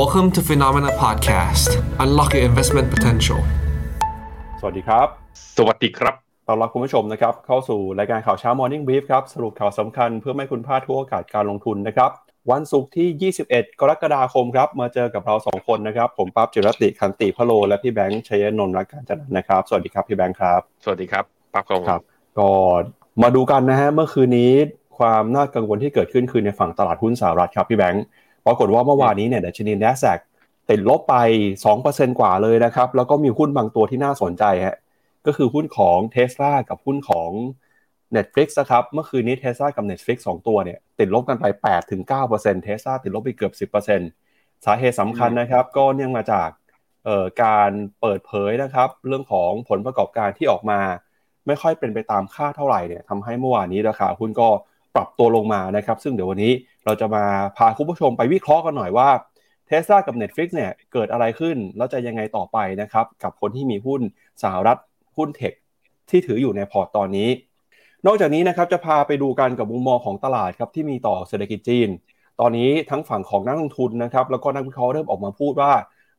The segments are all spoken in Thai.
Welcome to Phenomena Podcast. Unlock your investment potential. สวัสดีครับ สวัสดีครับต้อนรับคุณผู้ชมนะครับเข้าสู่รายการข่าวเช้า Morning Brief ครับ สรุปข่าวสำคัญเพื่อไม่ให้คุณพลาดทุกโอกาสการลงทุนนะครับ วันศุกร์ที่ 21 กรกฎาคมครับ มาเจอกับเรา 2 คนนะครับ ผมปั๊บจิรติคันติพะโล และพี่แบงค์ชัยนนท์รักการจันทร์นะครับ สวัสดีครับพี่แบงค์ครับ สวัสดีครับปั๊บครับผมครับก็มาดูกันนะฮะเมื่อคืนนี้ความน่ากังวลที่เกิดขึ้นคือในฝั่งตลาดหุ้นสหรัฐครับพี่แบงค์ ปรากฏว่าเมื่อวานนี้เนี่ยดัชนี NASDAQ ติดลบไป 2%กว่าเลยนะครับ แล้วก็มีหุ้นบางตัวที่น่าสนใจฮะก็คือหุ้นของ t ท s l a กับหุ้นของ Netflix นะครับ เมื่อคืนนี้ t ท s l a กับ Netflix 2 ตัวเนี่ยติดลบกันไป 8-9% t ท s l a ติดลบไปเกือบ 10%สาเหตุสำคัญนะครับก็เนื่องมาจากเอ่อการเปิดเผยนะครับ เรื่องของผลประกอบการที่ออกมา ไม่ค่อยเป็นไปตามคาดเท่าไหร่เนี่ยทำให้เมื่อวานนี้ราคาหุ้นก็ปรับตัวลงมานะครับ ซึ่งเดี๋ยววันนี้ เราจะมาพาคุณผู้ชมไปวิเคราะห์กันหน่อยว่าเทส l a กับ Netflix เนี่ยเกิดอะไรขึ้น แล้วจะยังไงต่อไปนะครับกับคนที่มีหุ้นสหรัฐหุ้นเทคที่ถืออยู่ในพอร์ตตอนนี้ นอกจากนี้นะครับจะพาไปดูกันกับมุมมองของตลาดครับที่มีต่อเศรษฐกิจจีน ตอนนี้ทั้งฝั่งของนักลงทุนนะครับแล้วก็นักวิเคราะห์เริ่มออกมาพูดว่า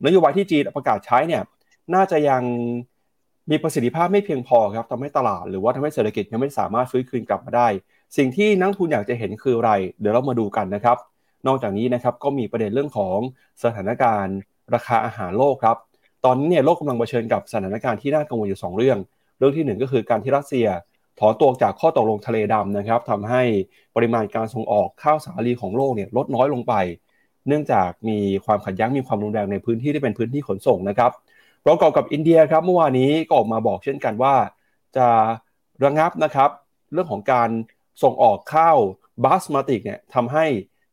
นโยบายที่จีนประกาศใช้เนี่ยน่าจะยังมีประสิทธิภาพไม่เพียงพอครับทำให้ตลาดหรือว่าทำให้เศรษฐกิจยังไม่สามารถฟื้นคืนกลับมาได้ สิ่งที่นักทุนอยากจะเห็นคืออะไร เดี๋ยวเรามาดูกันนะครับ นอกจากนี้นะครับก็มีประเด็นเรื่องของสถานการณ์ราคาอาหารโลกครับ ตอนนี้เนี่ยโลกกำลังเผชิญกับสถานการณ์ที่น่ากังวลอยู่ 2 เรื่อง เรื่องที่ 1 ก็คือการที่รัสเซียถอนตัวจากข้อตกลงทะเลดำนะครับทำให้ปริมาณการส่งออกข้าวสาลีของโลกเนี่ยลดน้อยลงไป เนื่องจากมีความขัดแย้งมีความรุนแรงในพื้นที่ที่เป็นพื้นที่ขนส่งนะครับประกอบกับอินเดียครับเมื่อวานนี้ก็ออกมาบอกเช่นกันว่า จะระงับนะครับ เรื่องของการ ส่งออกข้าวบาสมาติกเนี่ยทำให้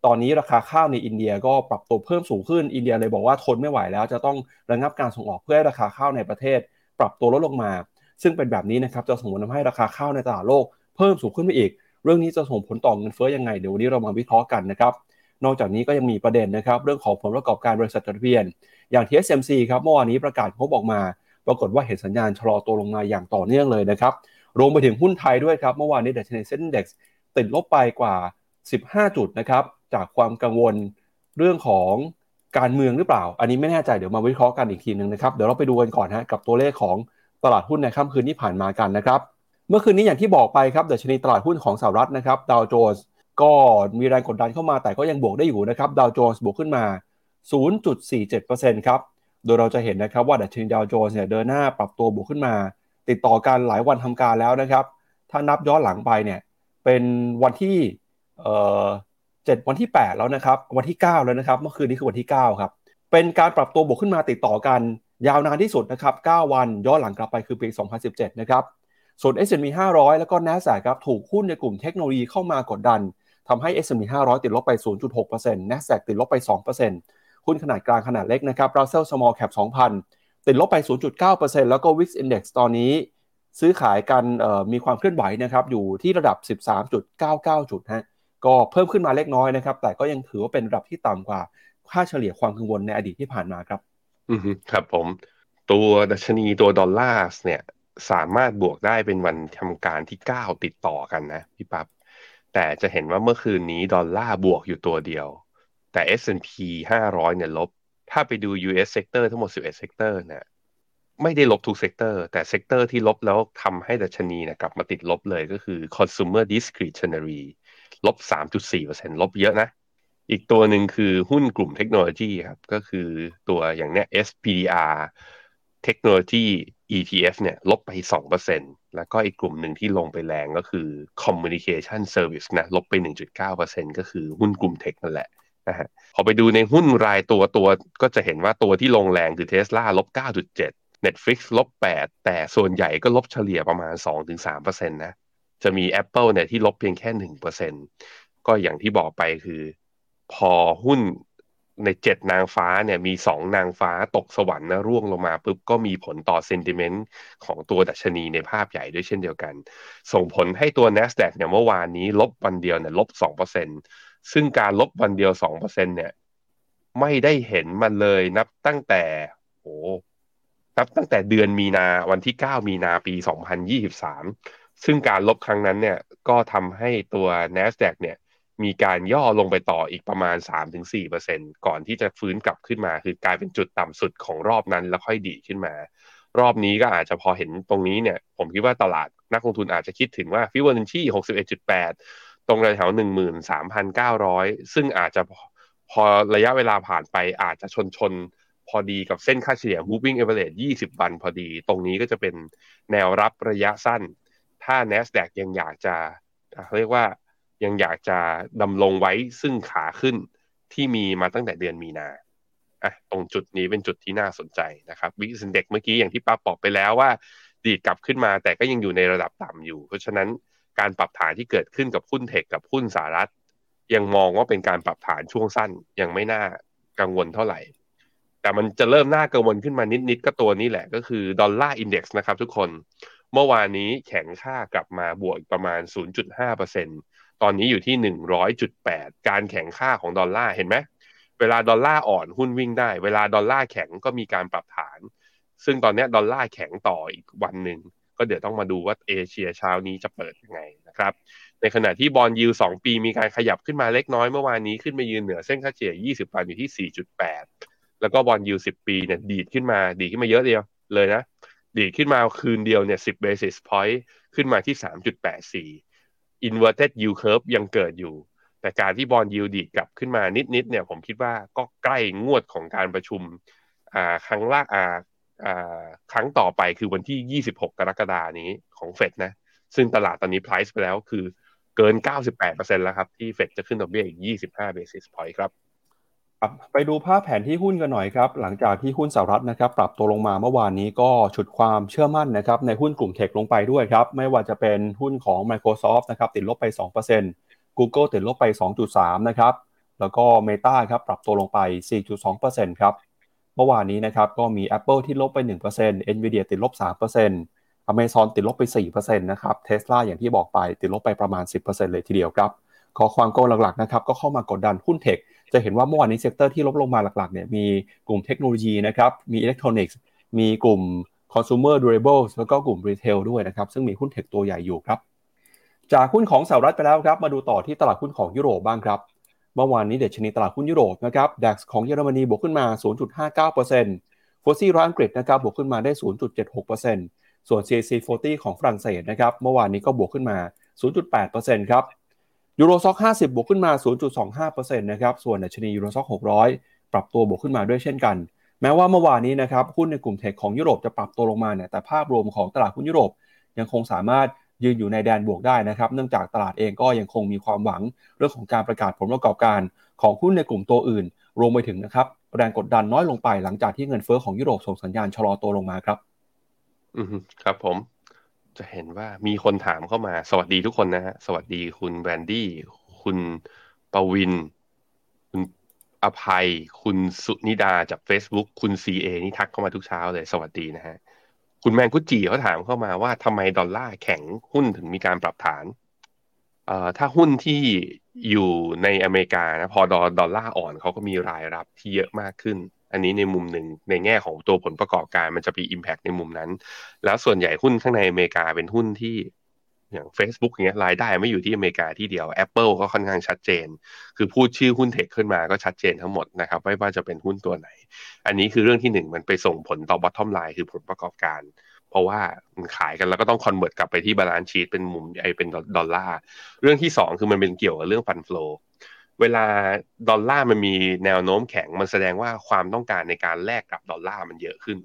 ตอนนี้ราคาข้าวในอินเดียก็ปรับตัวเพิ่มสูงขึ้นอินเดียเลยบอกว่าทนไม่ไหวแล้ว จะต้องระงับการส่งออกเพื่อให้ราคาข้าวในประเทศ ปรับตัวลดลงมา ซึ่งเป็นแบบนี้นะครับจะส่งผลทำให้ราคาข้าวในตลาดโลกเพิ่มสูงขึ้นไปอีก เรื่องนี้จะส่งผลต่อเงินเฟ้อยังไงเดี๋ยววันนี้เรามาวิเคราะห์กันนะครับนอกจากนี้ก็ยังมีประเด็นนะครับเรื่องของผลประกอบการบริษัทจดทะเบียน อย่าง TSMC ครับเมื่อวานนี้ประกาศงบออกมา ปรากฏว่าเห็นสัญญาณชะลอตัวลงมาอย่างต่อเนื่องเลยนะครับ รวมไปถึงหุ้นไทยด้วยครับ เมื่อวานนี้ดัชนีเซ็นดี x ติดลบไปกว่า 15 จุดนะครับ จากความกังวลเรื่องของการเมืองหรือเปล่า อันนี้ไม่แน่ใจเดี๋ยวมาวิเคราะห์กันอีกทีหนึ่งนะครับ เดี๋ยวเราไปดูกันก่อนฮะกับตัวเลขของตลาดหุ้นในค่ำคืนที่ผ่านมากันนะครับ เมื่อคืนนี้อย่างที่บอกไปครับดัชนีตลาดหุ้นของสหรัฐนะครับดาวโจนส์ก็มีแรงกดดันเข้ามาแต่ก็ยังบวกได้อยู่นะครับดาวโจนส์บวกขึ้นมา 0.47%ครับ โดยเราจะเห็นนะครับว่าดัชนีดาวโจนส์เนี่ยเดินหน้าปรับตัวบวกขึ้นมา ติดต่อกันหลายวันทำการแล้วนะครับ ถ้านับย้อนหลังไปเนี่ยเป็นวันที่เอ่อเจ็ดวันที่ 8 แล้วนะครับ วันที่ 9 แล้วนะครับ เมื่อคืนนี้คือวันที่ 9 ครับ เป็นการปรับตัวบวกขึ้นมาติดต่อกัน ยาวนานที่สุดนะครับ 9 วันย้อนหลังกลับไปคือปี 2017 นะครับ ส่วน S&P 500 แล้วก็ NASDAQ ครับถูกหุ้นในกลุ่มเทคโนโลยีเข้ามากดดันทำให้ S&P 500 ติดลบไป 0.6% NASDAQ ติดลบไป 2%หุ้นขนาดกลางขนาดเล็กนะครับ Russell Small Cap 2,000 ติดลบไป 0.9%แล้วก็ Wix Index ตอนนี้ซื้อขายกันมีความเคลื่อนไหวนะครับอยู่ที่ระดับ 13.99 จุดฮะก็เพิ่มขึ้นมาเล็กน้อยนะครับ แต่ก็ยังถือว่าเป็นระดับที่ต่ำกว่าค่าเฉลี่ยความกังวลในอดีตที่ผ่านมาครับ อืมครับผม ตัวดัชนีตัวดอลลาร์เนี่ยสามารถบวกได้เป็นวันทำการที่ 9 ติดต่อกันนะพี่ปับ๊บแต่จะเห็นว่าเมื่อคืนนี้ดาวโจนส์บวกอยู่ตัวเดียว แต่ S&P 500 เนี่ยลบ ถ้าไปดู US sector ทั้งหมด 11 sector เนี่ยไม่ได้ลบทุก sector แต่ sector ที่ลบแล้วทำให้ดัชนีนะกลับมาติดลบเลยก็คือ consumer discretionary ลบ 3.4%ลบเยอะนะ อีกตัวหนึ่งคือหุ้นกลุ่มเทคโนโลยีครับ ก็คือตัวอย่างเนี้ย SPDR Technology ETF เนี่ยลบไป 2%แล้วก็อีกกลุ่มหนึ่งที่ลงไปแรงก็คือ Communication Service นะ ลบไป 1.9%ก็คือหุ้นกลุ่มเทคนั่นแหละ นะฮะพอไปดูในหุ้นรายตัวตัวก็จะเห็นว่าตัวที่ลงแรงคือ Tesla ลบ 9.7 Netflix ลบ 8 แต่ส่วนใหญ่ก็ลบเฉลี่ยประมาณ 2-3%นะจะมี Apple เนี่ยที่ลบเพียงแค่ 1%ก็อย่างที่บอกไปคือ พอหุ้นในเจ็ดนางฟ้าเนี่ยมีสองนางฟ้าตกสวรรค์นะร่วงลงมาปุ๊บก็มีผลต่อเซนติเมนต์ของตัวดัชนีในภาพใหญ่ด้วยเช่นเดียวกัน ส่งผลให้ตัว NASDAQ เนี่ยเมื่อวานนี้ลบวันเดียวเนี่ยลบ2%ซึ่ ซึ่งการลบวันเดียว2%เนี่ย ไม่ได้เห็นมันเลยนับตั้งแต่โอ้นับตั้งแต่เดือนมีนาวันที่9มีนาปี2023ซึ่งการลบครั้งนั้นเนี่ย ก็ทำให้ตัว NASDAQ เนี่ย มีการย่อลงไปต่ออีกประมาณ 3-4%ก่อนที่จะฟื้นกลับขึ้นมา คือกลายเป็นจุดต่ำสุดของรอบนั้นแล้วค่อยดีขึ้นมา รอบนี้ก็อาจจะพอเห็นตรงนี้เนี่ย ผมคิดว่าตลาดนักลงทุนอาจจะคิดถึงว่าฟิวเจอร์นันชี่61.8 ตรงแถว13,900ซึ่งอาจจะพอระยะเวลาผ่านไปอาจจะชนชนพอดีกับเส้นค่าเฉลี่ย moving average 20 วันพอดี ตรงนี้ก็จะเป็นแนวรับระยะสั้น ถ้า NASDAQ ยังอยากจะเรียกว่ายังอยากจะดำรงไว้ซึ่งขาขึ้นที่มีมาตั้งแต่เดือนมีนาอะตรงจุดนี้เป็นจุดที่น่าสนใจนะครับ VIX Index เมื่อกี้อย่างที่ป้าบอกไปแล้วว่า ดีดกลับขึ้นมาแต่ก็ยังอยู่ในระดับต่ำอยู่ เพราะฉะนั้น การปรับฐานที่เกิดขึ้นกับหุ้น tech กับหุ้นสหรัฐ ยังมองว่าเป็นการปรับฐานช่วงสั้นยังไม่น่ากังวลเท่าไหร่ แต่มันจะเริ่มน่ากังวลขึ้นมานิดๆก็ตัวนี้แหละก็คือ Dollar Index นะครับทุกคนเมื่อวานนี้แข็งค่ากลับมาบวกประมาณ 0.5%ตอนนี้อยู่ที่ 100.8 การแข็งค่าของดอลลาร์เห็นไหมเวลาดอลลาร์อ่อนหุ้นวิ่งได้ เวลาดอลลาร์แข็งก็มีการปรับฐาน ซึ่งตอนนี้ดอลลาร์แข็งต่ออีกวันหนึ่ง ก็เดี๋ยวต้องมาดูว่าเอเชียเช้านี้จะเปิดยังไงนะครับ ในขณะที่ bond yield สองปีมีการขยับขึ้นมาเล็กน้อยเมื่อวานนี้ขึ้นมายืนเหนือเส้นค่าเฉลี่ย 20วันอยู่ที่ 4.8 แล้วก็ bond yield 10 ปีเนี่ยดีดขึ้นมาดีขึ้นมาเยอะเดียวเลยนะ ดีดขึ้นมาคืนเดียวเนี่ย 10 basis point ขึ้นมาที่ 3.84 inverted yield curve ยังเกิดอยู่แต่การที่บอลยูดีดกลับขึ้นมานิดๆเนี่ยผมคิดว่าก็ใกล้งวดของการประชุมอ่าครั้งล่าอ่า ครั้งต่อไปคือวันที่ 26 กรกฎานี้ของเฟดนะ ซึ่งตลาดตอนนี้ price ไปแล้วคือเกิน 98%แล้วครับ ที่เฟดจะขึ้นดอกเบี้ยอีก 25 basis point ครับไปดูภาพแผนที่หุ้นกันหน่อยครับ หลังจากที่หุ้นสหรัฐนะครับ ปรับตัวลงมาเมื่อวานนี้ก็ฉุดความเชื่อมั่นนะครับในหุ้นกลุ่ม tech ลงไปด้วยครับ ไม่ว่าจะเป็นหุ้นของ Microsoft นะครับติดลบไป 2% Google ติดลบไป 2.3 นะครับ แล้วก็ Meta ครับปรับตัวลงไป 4.2%ครับ เมื่อวานนี้นะครับก็มี Apple ที่ลบไป 1% Nvidia ติดลบ 3% Amazon ติดลบไป 4%นะครับ Tesla อย่างที่บอกไปติดลบไปประมาณ 10%เลยทีเดียวครับขอความโกหลักๆนะครับก็เข้ามากดดันหุ้น tech จะเห็นว่าเมื่อวานนี้ sector ที่ลบลงมาหลักๆเนี่ยมีกลุ่มเทคโนโลยีนะครับมีอิเล็กทรอนิกส์มีกลุ่ม consumer durables แล้วก็กลุ่ม retail ด้วยนะครับ ซึ่งมีหุ้นเทคตัวใหญ่อยู่ครับ จากหุ้นของสหรัฐไปแล้วครับ มาดูต่อที่ตลาดหุ้นของยุโรปบ้างครับ เมื่อวานนี้เดชนีตลาดหุ้นยุโรปนะครับดัคของเยอรมนีบวกขึ้นมา 0.59%ฟุตซี่ร้อยอังกฤษนะครับบวกขึ้นมาได้ 0.76%ส่วน CAC 40 ของฝรั่งเศสนะครับเมื่อวานนี้ก็บวกขึ้นมา 0.8%ครับยูโรซ็อก50 บวกขึ้นมา 0.25%นะครับส่วนดัชนียูโรซ็อก600 ปรับตัวบวกขึ้นมาด้วยเช่นกัน แม้ว่าเมื่อวานนี้นะครับหุ้นในกลุ่มเทคของยุโรปจะปรับตัวลงมาเนี่ยแต่ภาพรวมของตลาดหุ้นยุโรปยังคงสามารถ ยืนอยู่ในแดนบวกได้นะครับ เนื่องจากตลาดเองก็ยังคงมีความหวังเรื่องของการประกาศผลประกอบการของหุ้นในกลุ่มตัวอื่น รวมไปถึงนะครับแรงกดดันน้อยลงไปหลังจากที่เงินเฟอ้อของยุโรปส่งสัญญาณชะลอตัวลงมาครับ อืมครับผม จะเห็นว่ามีคนถามเข้ามา สวัสดีทุกคนนะฮะสวัสดีคุณแวนดี้คุณปวิน คุณอภัย คุณสุนิดาจาก Facebook คุณซีเอนี่ทักเข้ามาทุกเช้าเลย สวัสดีนะฮะ คุณแมงกุจีเขาถามเข้ามาว่าทำไมดอลลาร์แข็งหุ้นถึงมีการปรับฐานเอ่อถ้าหุ้นที่อยู่ในอเมริกานะพอดอดอลลาร์อ่อนเขาก็มีรายรับที่เยอะมากขึ้น อันนี้ในมุมหนึ่งในแง่ของตัวผลประกอบการมันจะมี Impact ในมุมนั้น แล้วส่วนใหญ่หุ้นข้างในอเมริกาเป็นหุ้นที่ อย่าง Facebook อย่างเงี้ยรายได้ไม่อยู่ที่อเมริกาที่เดียว Apple ก็ค่อนข้างชัดเจน คือพูดชื่อหุ้น tech ขึ้นมาก็ชัดเจนทั้งหมดนะครับไม่ว่าจะเป็นหุ้นตัวไหน อันนี้คือเรื่องที่หนึ่งมันไปส่งผลต่อ bottom line คือผลประกอบการ เพราะว่ามันขายกันแล้วก็ต้อง convert กลับไปที่ balance sheet เป็นมุมไอเป็นดอลลาร์เรื่องที่สองคือมันเป็นเกี่ยวกับเรื่อง fund flow เวลาดอลลาร์มันมีแนวโน้มแข็งมันแสดงว่าความต้องการในการแลกกับดอลลาร์มันเยอะขึ้น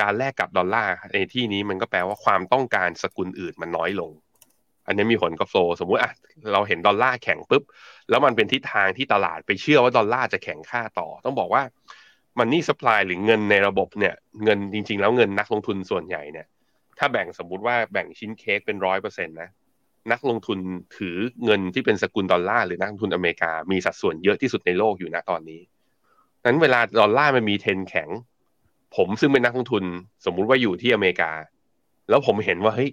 การแลกกับดอลลาร์ในที่นี้มันก็แปลว่าความต้องการสกุลอื่นมันน้อยลง อันนี้มีผลกับ flow สมมุติอะเราเห็นดอลลาร์แข็งปุ๊บ แล้วมันเป็นทิศทางที่ตลาดไปเชื่อว่าดอลลาร์จะแข็งค่าต่อ ต้องบอกว่า money supply หรือเงินในระบบเนี่ยเงินจริง ๆ แล้วเงินนักลงทุนส่วนใหญ่เนี่ย ถ้าแบ่งสมมุติว่าแบ่งชิ้นเค้กเป็นร้อยเปอร์เซ็นต์นะนักลงทุนถือเงินที่เป็นสกุลดอลลาร์หรือนักลงทุนอเมริกามีสัดส่วนเยอะที่สุดในโลกอยู่นะตอนนี้นั้นเวลาดอลลาร์มันมีเทนแข็ง ผมซึ่งเป็นนักลงทุน สมมุติว่าอยู่ที่อเมริกา แล้วผมเห็นว่าเฮ้ย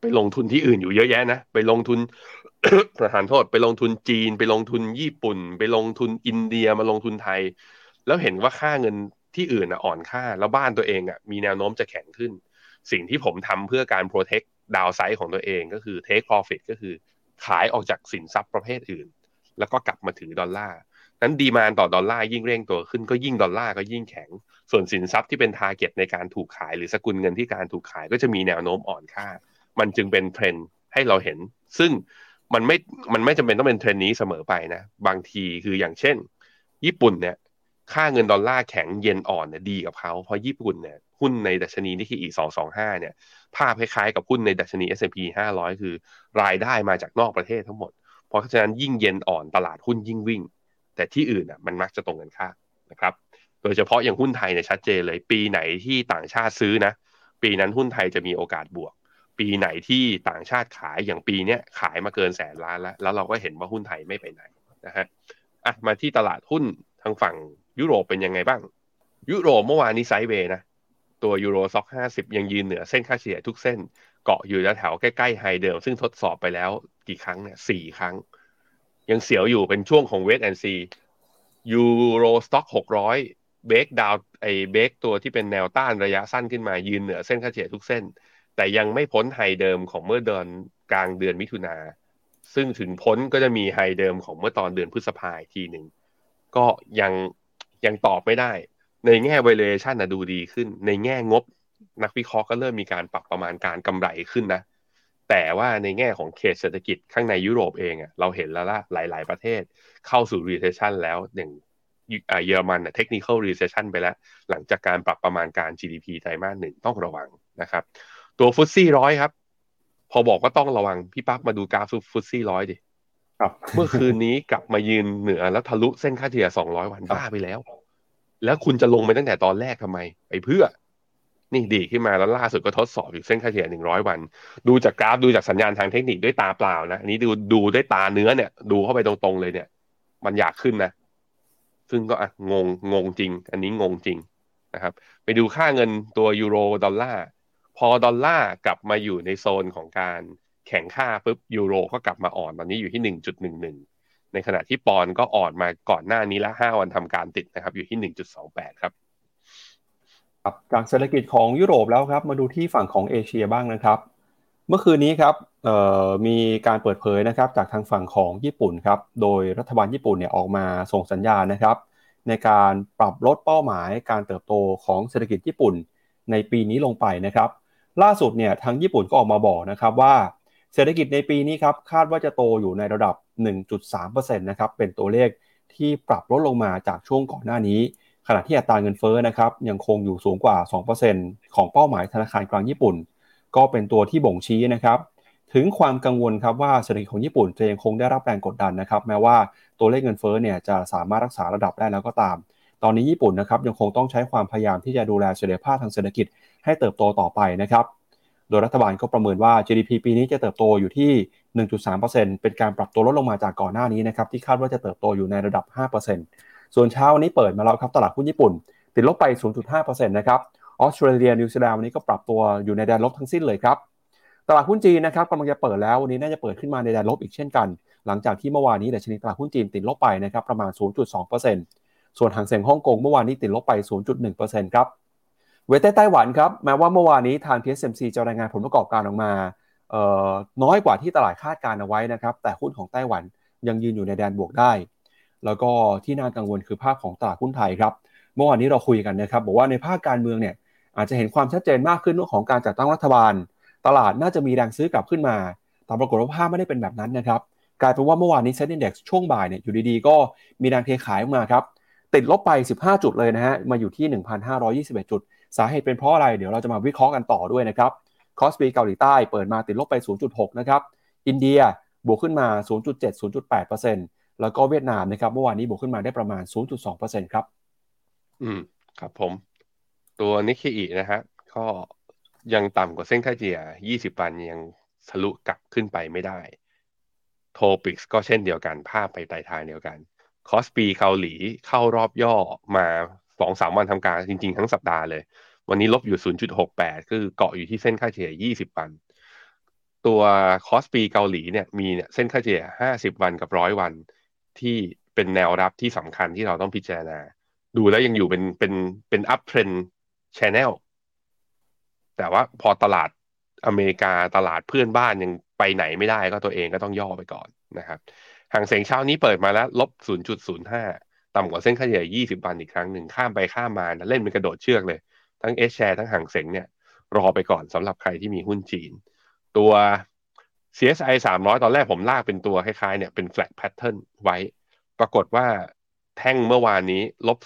ไปลงทุนที่อื่นอยู่เยอะแยะนะไปลงทุนประธานโทษ ไปลงทุนจีน ไปลงทุนญี่ปุ่น ไปลงทุนอินเดียมาลงทุนไทย แล้วเห็นว่าค่าเงินที่อื่นอ่อนค่า แล้วบ้านตัวเองอะมีแนวโน้มจะแข็งขึ้น สิ่งที่ผมทำเพื่อการ protect ดาวไซด์ของตัวเองก็คือ take profit ก็คือ ขายออกจากสินทรัพย์ประเภทอื่น แล้วก็กลับมาถือดอลลาร์นั้น demand ต่อดอลลาร์ยิ่งเร่งตัวขึ้นก็ยิ่งดอลลาร์ก็ยิ่งแข็ง ส่วนสินทรัพย์ที่เป็น target ในการถูกขาย หรือสกุลเงินที่การถูกขายก็จะมีแนวโน้มอ่อนค่า มันจึงเป็นเทรนด์ให้เราเห็น ซึ่งมันไม่ มันไม่จำเป็นต้องเป็นเทรนด์นี้เสมอไปนะ บางทีคืออย่างเช่น ญี่ปุ่นเนี่ย ค่าเงินดอลลาร์แข็งเยนอ่อนเนี่ยดีกับเขาเพราะญี่ปุ่นเนี่ยหุ้นในดัชนีนิกเคอิสองสองห้าเนี่ย ภาพคล้ายๆกับหุ้นในดัชนี S&P 500 คือรายได้มาจากนอกประเทศทั้งหมด เพราะฉะนั้นยิ่งเย็นอ่อนตลาดหุ้นยิ่งวิ่ง แต่ที่อื่นอะมันมักจะตรงกันข้ามนะครับ โดยเฉพาะอย่างหุ้นไทยเนี่ยชัดเจนเลย ปีไหนที่ต่างชาติซื้อนะ ปีนั้นหุ้นไทยจะมีโอกาสบวก ปีไหนที่ต่างชาติขายอย่างปีเนี้ยขายมาเกินแสนล้านแล้ว แล้วเราก็เห็นว่าหุ้นไทยไม่ไปไหนนะฮะอะมาที่ตลาดหุ้นทางฝั่งยุโรปเป็นยังไงบ้าง ยุโรปเมื่อวานนี้ sideways นะตัว Euro Stoxx ห้าสิบยังยืนเหนือเส้นค่าเฉลี่ยทุกเส้นเกาะอยู่แถวใกล้ๆ high เดิม ซึ่งทดสอบไปแล้วกี่ครั้งเนี่ยสี่ครั้ง ยังเสียวอยู่เป็นช่วงของ wait and see Euro Stoxx หกร้อย break down ไอเบรกตัวที่เป็นแนวต้านระยะสั้นขึ้นมายืนเหนือเส้นค่าเฉลี่ยทุกเส้น แต่ยังไม่พ้น high เดิมของเมื่อเดือนกลางเดือนมิถุนาซึ่งถึงพ้นก็จะมี high เดิมของเมื่อตอนเดือนพฤษภาทีหนึ่งก็ยังยังตอบไม่ได้ ในแง่ valuation นะดูดีขึ้น ในแง่งบนักวิเคราะห์ก็เริ่มมีการปรับประมาณการกำไรขึ้นนะ แต่ว่าในแง่ของเคสเศรษฐกิจข้างในยุโรปเองอะเราเห็นแล้วล่ะหลาย ๆ ประเทศเข้าสู่ recession แล้วอย่าง เยอรมันเทคนิคอล recession ไปแล้ว หลังจากการปรับประมาณการ GDP ไตรมาสหนึ่งต้องระวังนะครับ ตัวฟุตซี่ร้อยครับ พอบอกก็ต้องระวัง พี่ปั๊บมาดูกราฟฟุตซี่ร้อยดิครับ เมื่อคืนนี้กลับมายืนเหนือแล้วทะลุเส้นค่าเฉลี่ย200วันบ้าไปแล้ว แล้วคุณจะลงไปตั้งแต่ตอนแรกทำไม ไปเพื่อ นี่ดีขึ้นมาแล้วล่าสุดก็ทดสอบอยู่เส้นค่าเฉลี่ย100วัน ดูจากกราฟดูจากสัญญาณทางเทคนิคด้วยตาเปล่านะอันนี้ดูดูด้วยตาเนื้อเนี่ย ดูเข้าไปตรงๆเลยเนี่ย มันอยากขึ้นนะ ซึ่งก็อะงงงงจริง อันนี้งงจริงนะครับ ไปดูค่าเงินตัวยูโรดอลลาร์พอดอลลาร์กลับมาอยู่ในโซนของการแข่งค่าปุ๊บยูโรก็กลับมาอ่อนตอนนี้อยู่ที่หนึ่งจุดหนึ่งหนึ่งในขณะที่ปอนก็อ่อนมาก่อนหน้านี้ละห้าวันทำการติดนะครับ อยู่ที่หนึ่งจุดสองแปดครับครับจากเศรษฐกิจของยุโรปแล้วครับ มาดูที่ฝั่งของเอเชียบ้างนะครับ เมื่อคืนนี้ครับมีการเปิดเผยนะครับจากทางฝั่งของญี่ปุ่นครับโดยรัฐบาลญี่ปุ่นเนี่ยออกมาส่งสัญญาณนะครับ ในการปรับลดเป้าหมายการเติบโตของเศรษฐกิจญี่ปุ่นในปีนี้ลงไปนะครับ ล่าสุดเนี่ยทางญี่ปุ่นก็ออกมาบอกนะครับว่าเศรษฐกิจในปีนี้ครับคาดว่าจะโตอยู่ในระดับ 1.3%นะครับเป็นตัวเลขที่ปรับลดลงมาจากช่วงก่อนหน้านี้ ขณะที่อัตราเงินเฟ้อนะครับยังคงอยู่สูงกว่า 2%ของเป้าหมายธนาคารกลางญี่ปุ่น ก็เป็นตัวที่บ่งชี้นะครับถึงความกังวลครับว่าเศรษฐกิจของญี่ปุ่นจะยังคงได้รับแรงกดดันนะครับแม้ว่าตัวเลขเงินเฟ้อเนี่ยจะสามารถรักษาระดับได้แล้วก็ตาม ตอนนี้ญี่ปุ่นนะครับยังคงต้องใช้ความพยายามที่จะดูแลเสถียรภาพทางเศรษฐกิจให้เติบโตต่อไปนะครับโดยรัฐบาลก็ประเมินว่า GDP ปีนี้จะเติบโตอยู่ที่ 1.3%เป็นการปรับตัวลดลงมาจากก่อนหน้านี้นะครับที่คาดว่าจะเติบโตอยู่ในระดับ 5%ส่วนเช้าวันนี้เปิดมาแล้วครับตลาดหุ้นญี่ปุ่น ติดลบไป 0.5%นะครับ ออสเตรเลียนิวซีแลนด์วันนี้ก็ปรับตัวอยู่ในแดนลบทั้งสิ้นเลยครับตลาดหุ้นจีนนะครับกำลังจะเปิดแล้ววันนี้น่าจะเปิดขึ้นมาในแดนลบอีกเช่นกัน หลังจากที่เมื่อวานนี้ดัชนีตลาดหุ้นจีนติดลบไปนะครับประมาณ 0.2%ส่วนหางเสียงฮ่องกงเมื่อวานนี้ติดลบไป 0.1%ครับเวทไต้หวันครับแม้ว่าเมื่อวานนี้ทาง TSMC จะรายงานผลประกอบการออกมาน้อยกว่าที่ตลาดคาดการเอาไว้นะครับแต่หุ้นของไต้หวันยังยืนอยู่ในแดนบวกได้ แล้วก็ที่น่ากังวลคือภาพของตลาดหุ้นไทยครับเมื่อวานนี้เราคุยกันนะครับบอกว่าในภาคการเมืองเนี่ย อาจจะเห็นความชัดเจนมากขึ้นเรื่องของการจัดตั้งรัฐบาล ตลาดน่าจะมีแรงซื้อกลับขึ้นมา แต่ปรากฏว่าภาพไม่ได้เป็นแบบนั้นนะครับกลายเป็นว่าเมื่อวานนี้ SET Index ช่วงบ่ายเนี่ยอยู่ดีๆ ก็มีแรงเทขายออกมาครับติดลบไป 15 จุดเลยนะฮะมาอยู่ที่ 1,521 จุด สาเหตุเป็นเพราะอะไรเดี๋ยวเราจะมาวิเคราะห์กันต่อด้วยนะครับ KOSPI เกาหลีใต้เปิดมาติดลบไป 0.6 นะครับอินเดียบวกขึ้นมา 0.7 0.8%แล้วก็เวียดนามนะครับเมื่อวานนี้บวกขึ้นมาได้ประมาณ 0.2%ครับอืมครับผม ตัวนิเคอีนะฮะก็ยังต่ำกว่าเส้นค่าเฉลี่ย 20 วันยังทะลุกลับขึ้นไปไม่ได้ โทปิกส์ก็เช่นเดียวกัน ภาพไปทิศทางเดียวกัน คอสปีเกาหลีเข้ารอบย่อมาสองสามวันทำการจริง ๆ ทั้งสัปดาห์เลย วันนี้ลบอยู่ 0.68 คือเกาะอยู่ที่เส้นค่าเฉลี่ย 20 วัน ตัวคอสปีเกาหลีเนี่ยมีเนี่ยเส้นค่าเฉลี่ย 50 วันกับร้อยวันที่เป็นแนวรับที่สำคัญที่เราต้องพิจารณา ดูแล้วยังอยู่เป็นเป็นเป็น uptrend channel แต่ว่าพอตลาดอเมริกาตลาดเพื่อนบ้านยังไปไหนไม่ได้ก็ตัวเองก็ต้องย่อไปก่อนนะครับฮั่งเส็งเช้านี้เปิดมาแล้วลบ 0.05 ต่ำกว่าเส้นค่าเฉลี่ย 20 วันอีกครั้งหนึ่งข้ามไปข้ามมานะเล่นเป็นกระโดดเชือกเลย ทั้ง H-share ทั้งฮั่งเส็งเนี่ยรอไปก่อนสำหรับใครที่มีหุ้นจีน ตัว CSI 300 ตอนแรกผมลากเป็นตัวคล้ายๆเนี่ยเป็น flat pattern ไว้ ปรากฏว่าแท่งเมื่อวานนี้ลบ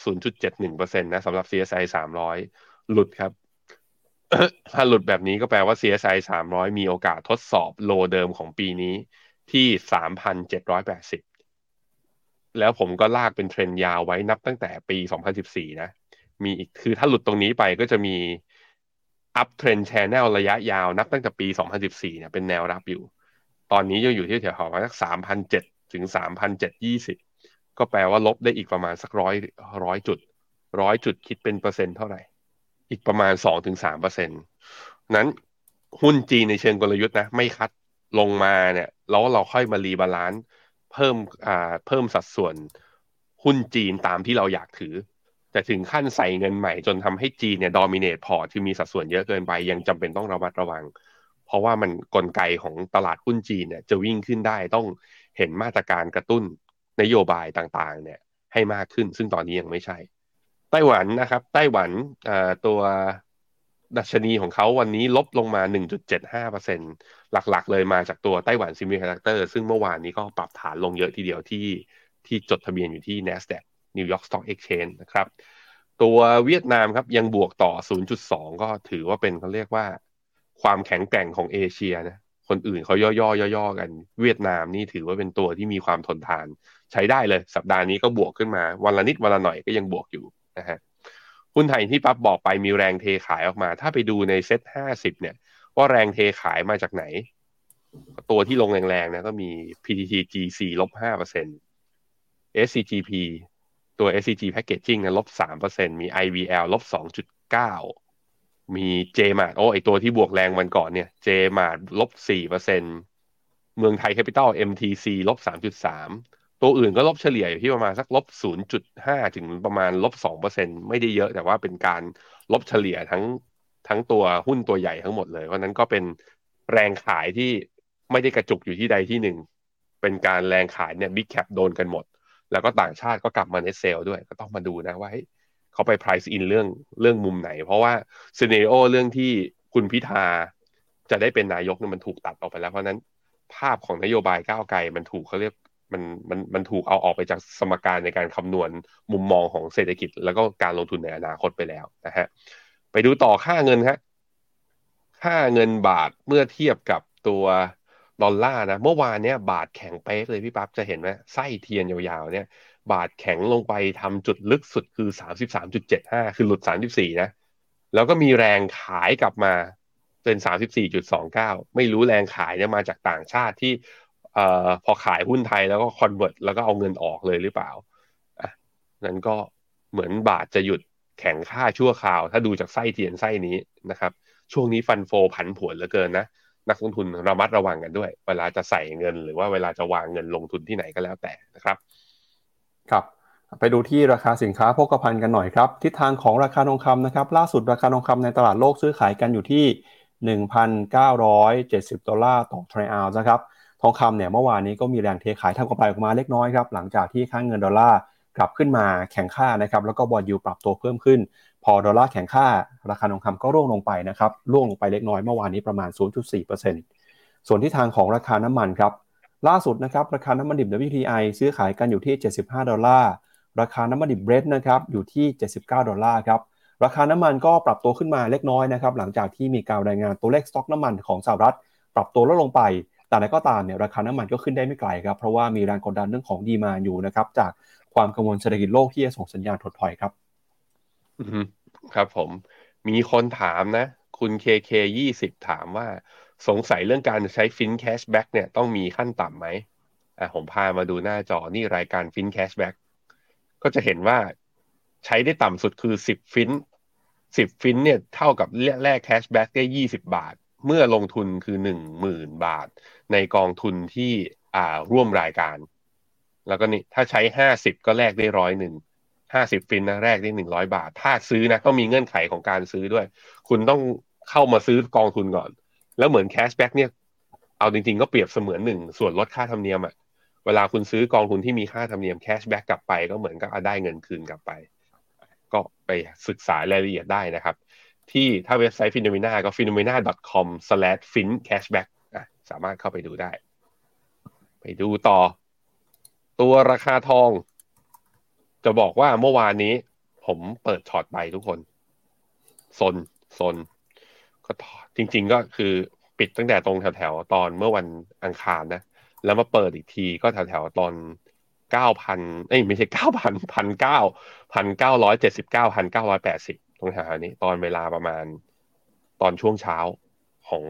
0.71%นะสำหรับ CSI 300 หลุดครับ ถ้าหลุดแบบนี้ก็แปลว่า CSI 300 มีโอกาสทดสอบโลเดิมของปีนี้ที่ 3,780 แล้วผมก็ลากเป็นเทรนยาวไว้นับตั้งแต่ปี 2014 นะ มีอีกคือถ้าหลุดตรงนี้ไปก็จะมีuptrend channel ระยะยาวนับตั้งแต่ปี 2014 เนี่ยเป็นแนวรับอยู่ ตอนนี้ยังอยู่ที่แถวๆประมาณสัก3,007ถึง3,720 ก็แปลว่าลบได้อีกประมาณสักร้อยร้อยจุดร้อยจุดคิดเป็นเปอร์เซ็นต์เท่าไหร่ อีกประมาณ 2-3เปอร์เซ็นต์นั้นหุ้นจีนในเชิงกลยุทธ์นะ ไม่คัดลงมาเนี่ยแล้วเราค่อยมา rebalance เพิ่มอ่าเพิ่มสัดส่วนหุ้นจีนตามที่เราอยากถือ แต่ถึงขั้นใส่เงินใหม่จนทำให้จีนเนี่ย dominate พอร์ตที่มีสัดส่วนเยอะเกินไปยังจำเป็นต้องระมัดระวัง เพราะว่ามันกลไกของตลาดหุ้นจีนเนี่ยจะวิ่งขึ้นได้ต้องเห็นมาตรการกระตุ้นนโยบายต่างๆ เนี่ยให้มากขึ้น ซึ่งตอนนี้ยังไม่ใช่ ไต้หวันนะครับ ไต้หวันตัวดัชนีของเขาวันนี้ลบลงมา 1.75%หลักๆ เลยมาจากตัว Taiwan Semiconductor ซึ่งเมื่อวานนี้ก็ปรับฐานลงเยอะทีเดียวที่ที่จดทะเบียนอยู่ที่ NASDAQ New York Stock Exchange นะครับ ตัวเวียดนามครับยังบวกต่อ 0.2 ก็ถือว่าเป็นเขาเรียกว่า ความแข็งแกร่งของเอเชียนะคนอื่นเขาย่อๆย่อๆกัน เวียดนามนี่ถือว่าเป็นตัวที่มีความทนทาน ใช้ได้เลยสัปดาห์นี้ก็บวกขึ้นมา วันละนิดวันละหน่อยก็ยังบวกอยู่ นะฮะหุ้นไทยที่ปั๊บบอกไปมีแรงเทขายออกมา ถ้าไปดูในเซ็ตห้าสิบเนี่ย ว่าแรงเทขายมาจากไหน ตัวที่ลงแรงๆนะก็มี PTT GC ลบห้าเปอร์เซ็นต์ SCGP ตัว SCG Packaging นะลบสามเปอร์เซ็นมี IVL ลบสองจุดเก้ามี JMart โอ้ไอตัวที่บวกแรงวันก่อนเนี่ย JMart ลบสี่เปอร์เซ็นเมืองไทยแคปิตอล MTC ลบสามจุดสาม ตัวอื่นก็ลบเฉลี่ยอยู่ที่ประมาณสักลบศูนย์จุดห้าถึงประมาณลบสองเปอร์เซ็นไม่ได้เยอะ แต่ว่าเป็นการลบเฉลี่ยทั้งทั้งตัวหุ้นตัวใหญ่ทั้งหมดเลยเพราะนั้นก็เป็นแรงขายที่ไม่ได้กระจุกอยู่ที่ใดที่หนึ่ง เป็นการแรงขายเนี่ย big cap โดนกันหมด แล้วก็ต่างชาติก็กลับมา net sell ด้วย ก็ต้องมาดูนะว่าเขาไป price in เรื่องเรื่องมุมไหน เพราะว่า scenario เรื่องที่คุณพิธาจะได้เป็นนายกเนี่ยมันถูกตัดออกไปแล้วเพราะนั้นภาพของนโยบายก้าวไกลมันถูกเขาเรียก มันมันมันถูกเอาออกไปจากสมการในการคำนวณมุมมองของเศรษฐกิจ แล้วก็การลงทุนในอนาคตไปแล้วนะฮะไปดูต่อค่าเงินครับค่าเงินบาทเมื่อเทียบกับตัวดอลลาร์นะเมื่อวานเนี้ยบาทแข็งเป๊กเลยพี่ปั๊บจะเห็นไหมไส้เทียนยาวๆเนี่ย บาทแข็งลงไปทำจุดลึกสุดคือสามสิบสามจุดเจ็ดห้าคือหลุดสามสิบสี่นะแล้วก็มีแรงขายกลับมาเป็นสามสิบสี่จุดสองเก้าไม่รู้แรงขายเนี่ยมาจากต่างชาติที่ เอ่อพอขายหุ้นไทยแล้วก็ convert แล้วก็เอาเงินออกเลยหรือเปล่าอะนั้นก็เหมือนบาทจะหยุดแข็งค่าชั่วคราว ถ้าดูจากไส้เทียนไส้นี้นะครับช่วงนี้ฟันโฟผันผวนเหลือเกินนะนักลงทุนระมัดระวังกันด้วย เวลาจะใส่เงิน หรือว่าเวลาจะวางเงินลงทุนที่ไหนก็แล้วแต่นะครับ ครับไปดูที่ราคาสินค้าโภคภัณฑ์กันหน่อยครับ ทิศทางของราคาทองคำนะครับ ล่าสุดราคาทองคำในตลาดโลกซื้อขายกันอยู่ที่ 1,970 ดอลลาร์ต่อทรัลล์นะครับ ทองคำเนี่ยเมื่อวานนี้ก็มีแรงเทขายทำกำไรออกมาเล็กน้อยครับหลังจากที่ค่าเงินดอลลาร์กลับขึ้นมาแข็งค่านะครับแล้วก็ bond yield ปรับตัวเพิ่มขึ้น พอดอลลาร์แข็งค่า ราคาทองคำก็ร่วงลงไปนะครับร่วงลงไปเล็กน้อยเมื่อวานนี้ประมาณ 0.4%ส่วนทิศทางของราคาน้ำมันครับล่าสุดนะครับราคาน้ำมันดิบ WTI ซื้อขายกันอยู่ที่ 75 ดอลลาร์ราคาน้ำมันดิบเบรนท์นะครับอยู่ที่ 79 ดอลลาร์ครับราคาน้ำมันก็ปรับตัวขึ้นมาเล็กน้อยนะครับหลังจากที่มีการรายงานตัวเลขสต็อกน้ำมันของสหรัฐ ปรับตัวลดลงไป แต่อย่างไรก็ตามเนี่ยราคาน้ำมันก็ขึ้นได้ไม่ไกลครับ เพราะว่ามีแรงกดดันเรื่องของ demand อยู่นะครับ จากความกังวลเศรษฐกิจโลกที่จะส่งสัญญาณถดถอยครับครับผม มีคนถามนะ คุณ KK ยี่สิบถามว่าสงสัยเรื่องการใช้ฟิน cashback เนี่ยต้องมีขั้นต่ำไหมอะผมพามาดูหน้าจอนี่รายการฟิน cashback ก็จะเห็นว่าใช้ได้ต่ำสุดคือสิบฟินสิบฟินเนี่ยเท่ากับแลก cashback ได้ยี่สิบบาท เมื่อลงทุนคือหนึ่งหมื่นบาท ในกองทุนที่อ่าร่วมรายการ แล้วก็นี่ถ้าใช้ห้าสิบก็แลกได้ร้อยหนึ่งห้าสิบฟินนะแลกได้หนึ่งร้อยบาท ถ้าซื้อนะต้องมีเงื่อนไขของการซื้อด้วย คุณต้องเข้ามาซื้อกองทุนก่อน แล้วเหมือน cashback เนี่ย เอาจริงๆ ก็เปรียบเสมือนหนึ่งส่วนลดค่าธรรมเนียมอะเวลาคุณซื้อกองทุนที่มีค่าธรรมเนียม cashback กลับไปก็เหมือนกับได้เงินคืนกลับไป ก็ไปศึกษารายละเอียดได้นะครับ ที่ถ้าเว็บไซต์ phenomena ก็ phenomena.com/fincashback สามารถเข้าไปดูได้ ไปดูต่อ ตัวราคาทอง จะบอกว่าเมื่อวานนี้ ผมเปิดช็อตไปทุกคนซนซนก็จริง ๆ ก็คือปิดตั้งแต่ตรงแถวๆตอนเมื่อวันอังคารนะ แล้วมาเปิดอีกทีก็แถวๆตอนเก้าพันเอ้ยไม่ใช่เก้าพันพันเก้าพันเก้าร้อยเจ็ดสิบเก้าพันเก้าร้อยแปดสิบตรงแถวๆนี้ ตอนเวลาประมาณตอนช่วงเช้าของ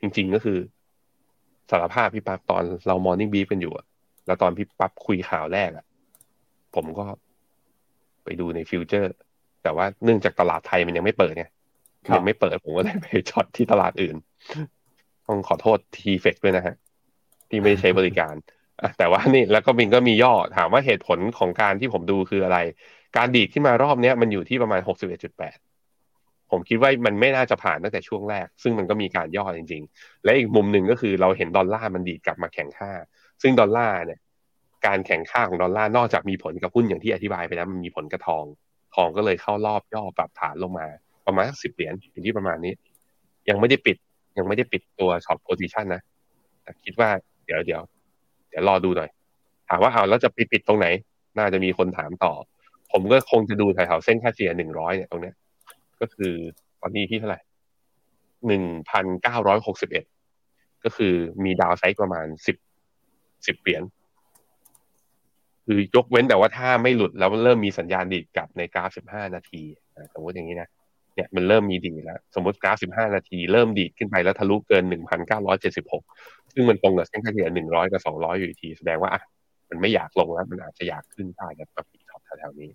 จริง ๆ ก็คือ สารภาพพี่ปั๊บตอนเรา Morning Brief กันอยู่อะแล้วตอนพี่ปั๊บคุยข่าวแรกอะผมก็ไปดูใน future แต่ว่าเนื่องจากตลาดไทยมันยังไม่เปิดไงยังไม่เปิดผมก็เลยไป short ที่ตลาดอื่น ต้องขอโทษ TFEX ด้วยนะฮะ ที่ไม่ได้ใช้บริการแต่ว่านี่แล้วก็มินก็มีย่อถามว่าเหตุผลของการที่ผมดูคืออะไร การดีดขึ้นมารอบนี้มันอยู่ที่ประมาณหกสิบเอ็ดจุดแปด ผมคิดว่ามันไม่น่าจะผ่านตั้งแต่ช่วงแรก ซึ่งมันก็มีการย่อจริง ๆ และอีกมุมหนึ่งก็คือเราเห็นดอลลาร์มันดีดกลับมาแข่งค่า ซึ่งดอลลาร์เนี่ย การแข่งค่าของดอลลาร์นอกจากมีผลกับหุ้นอย่างที่อธิบายไปแล้วมันมีผลกับทอง ทองก็เลยเข้ารอบย่อปรับฐานลงมาประมาณสิบเหรียญอยู่ที่ประมาณนี้ ยังไม่ได้ปิด ยังไม่ได้ปิดตัวช็อปโพซิชันนะแต่คิดว่าเดี๋ยวเดี๋ยวเดี๋ยวรอดูหน่อย ถามว่าเอาแล้วจะไปปิดตรงไหน น่าจะมีคนถามต่อ ผมก็คงจะดูแถวๆเส้นค่าเฉลี่ยหนึ่งร้อยเนี่ยตรงเนี้ย ก็คือตอนนี้ที่เท่าไหร่หนึ่งพันเก้าร้อยหกสิบเอ็ดก็คือมีดาวไซด์ประมาณสิบสิบเหรียญคือยกเว้นแต่ว่าถ้าไม่หลุดแล้วเริ่มมีสัญญาณดีดกลับในกราฟสิบห้านาทีสมมติอย่างนี้นะเนี่ยมันเริ่มมีดีแล้ว สมมติกราฟ15นาทีเริ่มดีดขึ้นไปแล้วทะลุเกิน1,976ซึ่งมันตรงกับเส้นค่าเฉลี่ย100กับ200อยอยู่ทีแสดงว่าอะมันไม่อยากลงแล้ว มันอาจจะอยากขึ้นได้นะมาปิดท็อปแถวๆนี้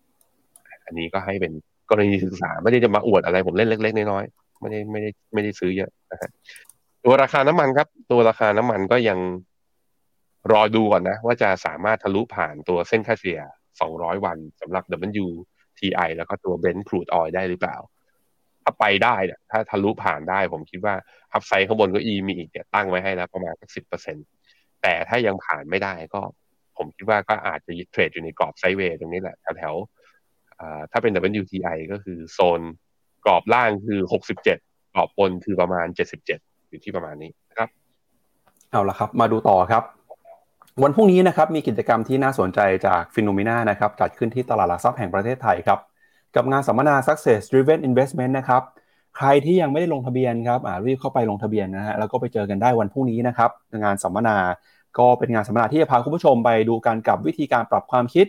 อันนี้ก็ให้เป็น กรณีศึกษาไม่ได้จะมาอวดอะไรผมเล่นเล็ก ๆ น้อยๆไม่ได้ไม่ได้ไม่ได้ซื้อเยอะนะฮะตัวราคาน้ำมันครับ ตัวราคาน้ำมันก็ยังรอดูก่อนนะ ว่าจะสามารถทะลุผ่านตัวเส้นค่าเฉลี่ย 200 วันสำหรับ WTI แล้วก็ตัว Brent crude oil ได้หรือเปล่า ถ้าไปได้เนี่ยถ้าทะลุผ่านได้ ผมคิดว่าอัพไซด์ข้างบนก็อีมีอีกเนี่ยตั้งไว้ให้แล้วประมาณสักสิบเปอร์เซ็นตแต่ถ้ายังผ่านไม่ได้ก็ ผมคิดว่าก็อาจจะเทรดอยู่ในกรอบไซด์เวย์ตรงนี้แหละแถวๆ ถ้าเป็น WTI ก็คือโซนกรอบล่างคือหกสิบเจ็ดกรอบบนคือประมาณเจ็ดสิบเจ็ดอยู่ที่ประมาณนี้นะครับ เอาละครับ มาดูต่อครับ วันพรุ่งนี้นะครับมีกิจกรรมที่น่าสนใจจาก Finnomena นะครับจัดขึ้นที่ตลาดหลักทรัพย์แห่งประเทศไทยครับ กับงานสัมมนา Success Driven Investment นะครับใครที่ยังไม่ได้ลงทะเบียนครับรีบเข้าไปลงทะเบียนนะฮะแล้วก็ไปเจอกันได้วันพรุ่งนี้นะครับงานสัมมนาก็เป็นงานสัมมนาที่จะพาคุณผู้ชมไปดูการกับวิธีการปรับความคิด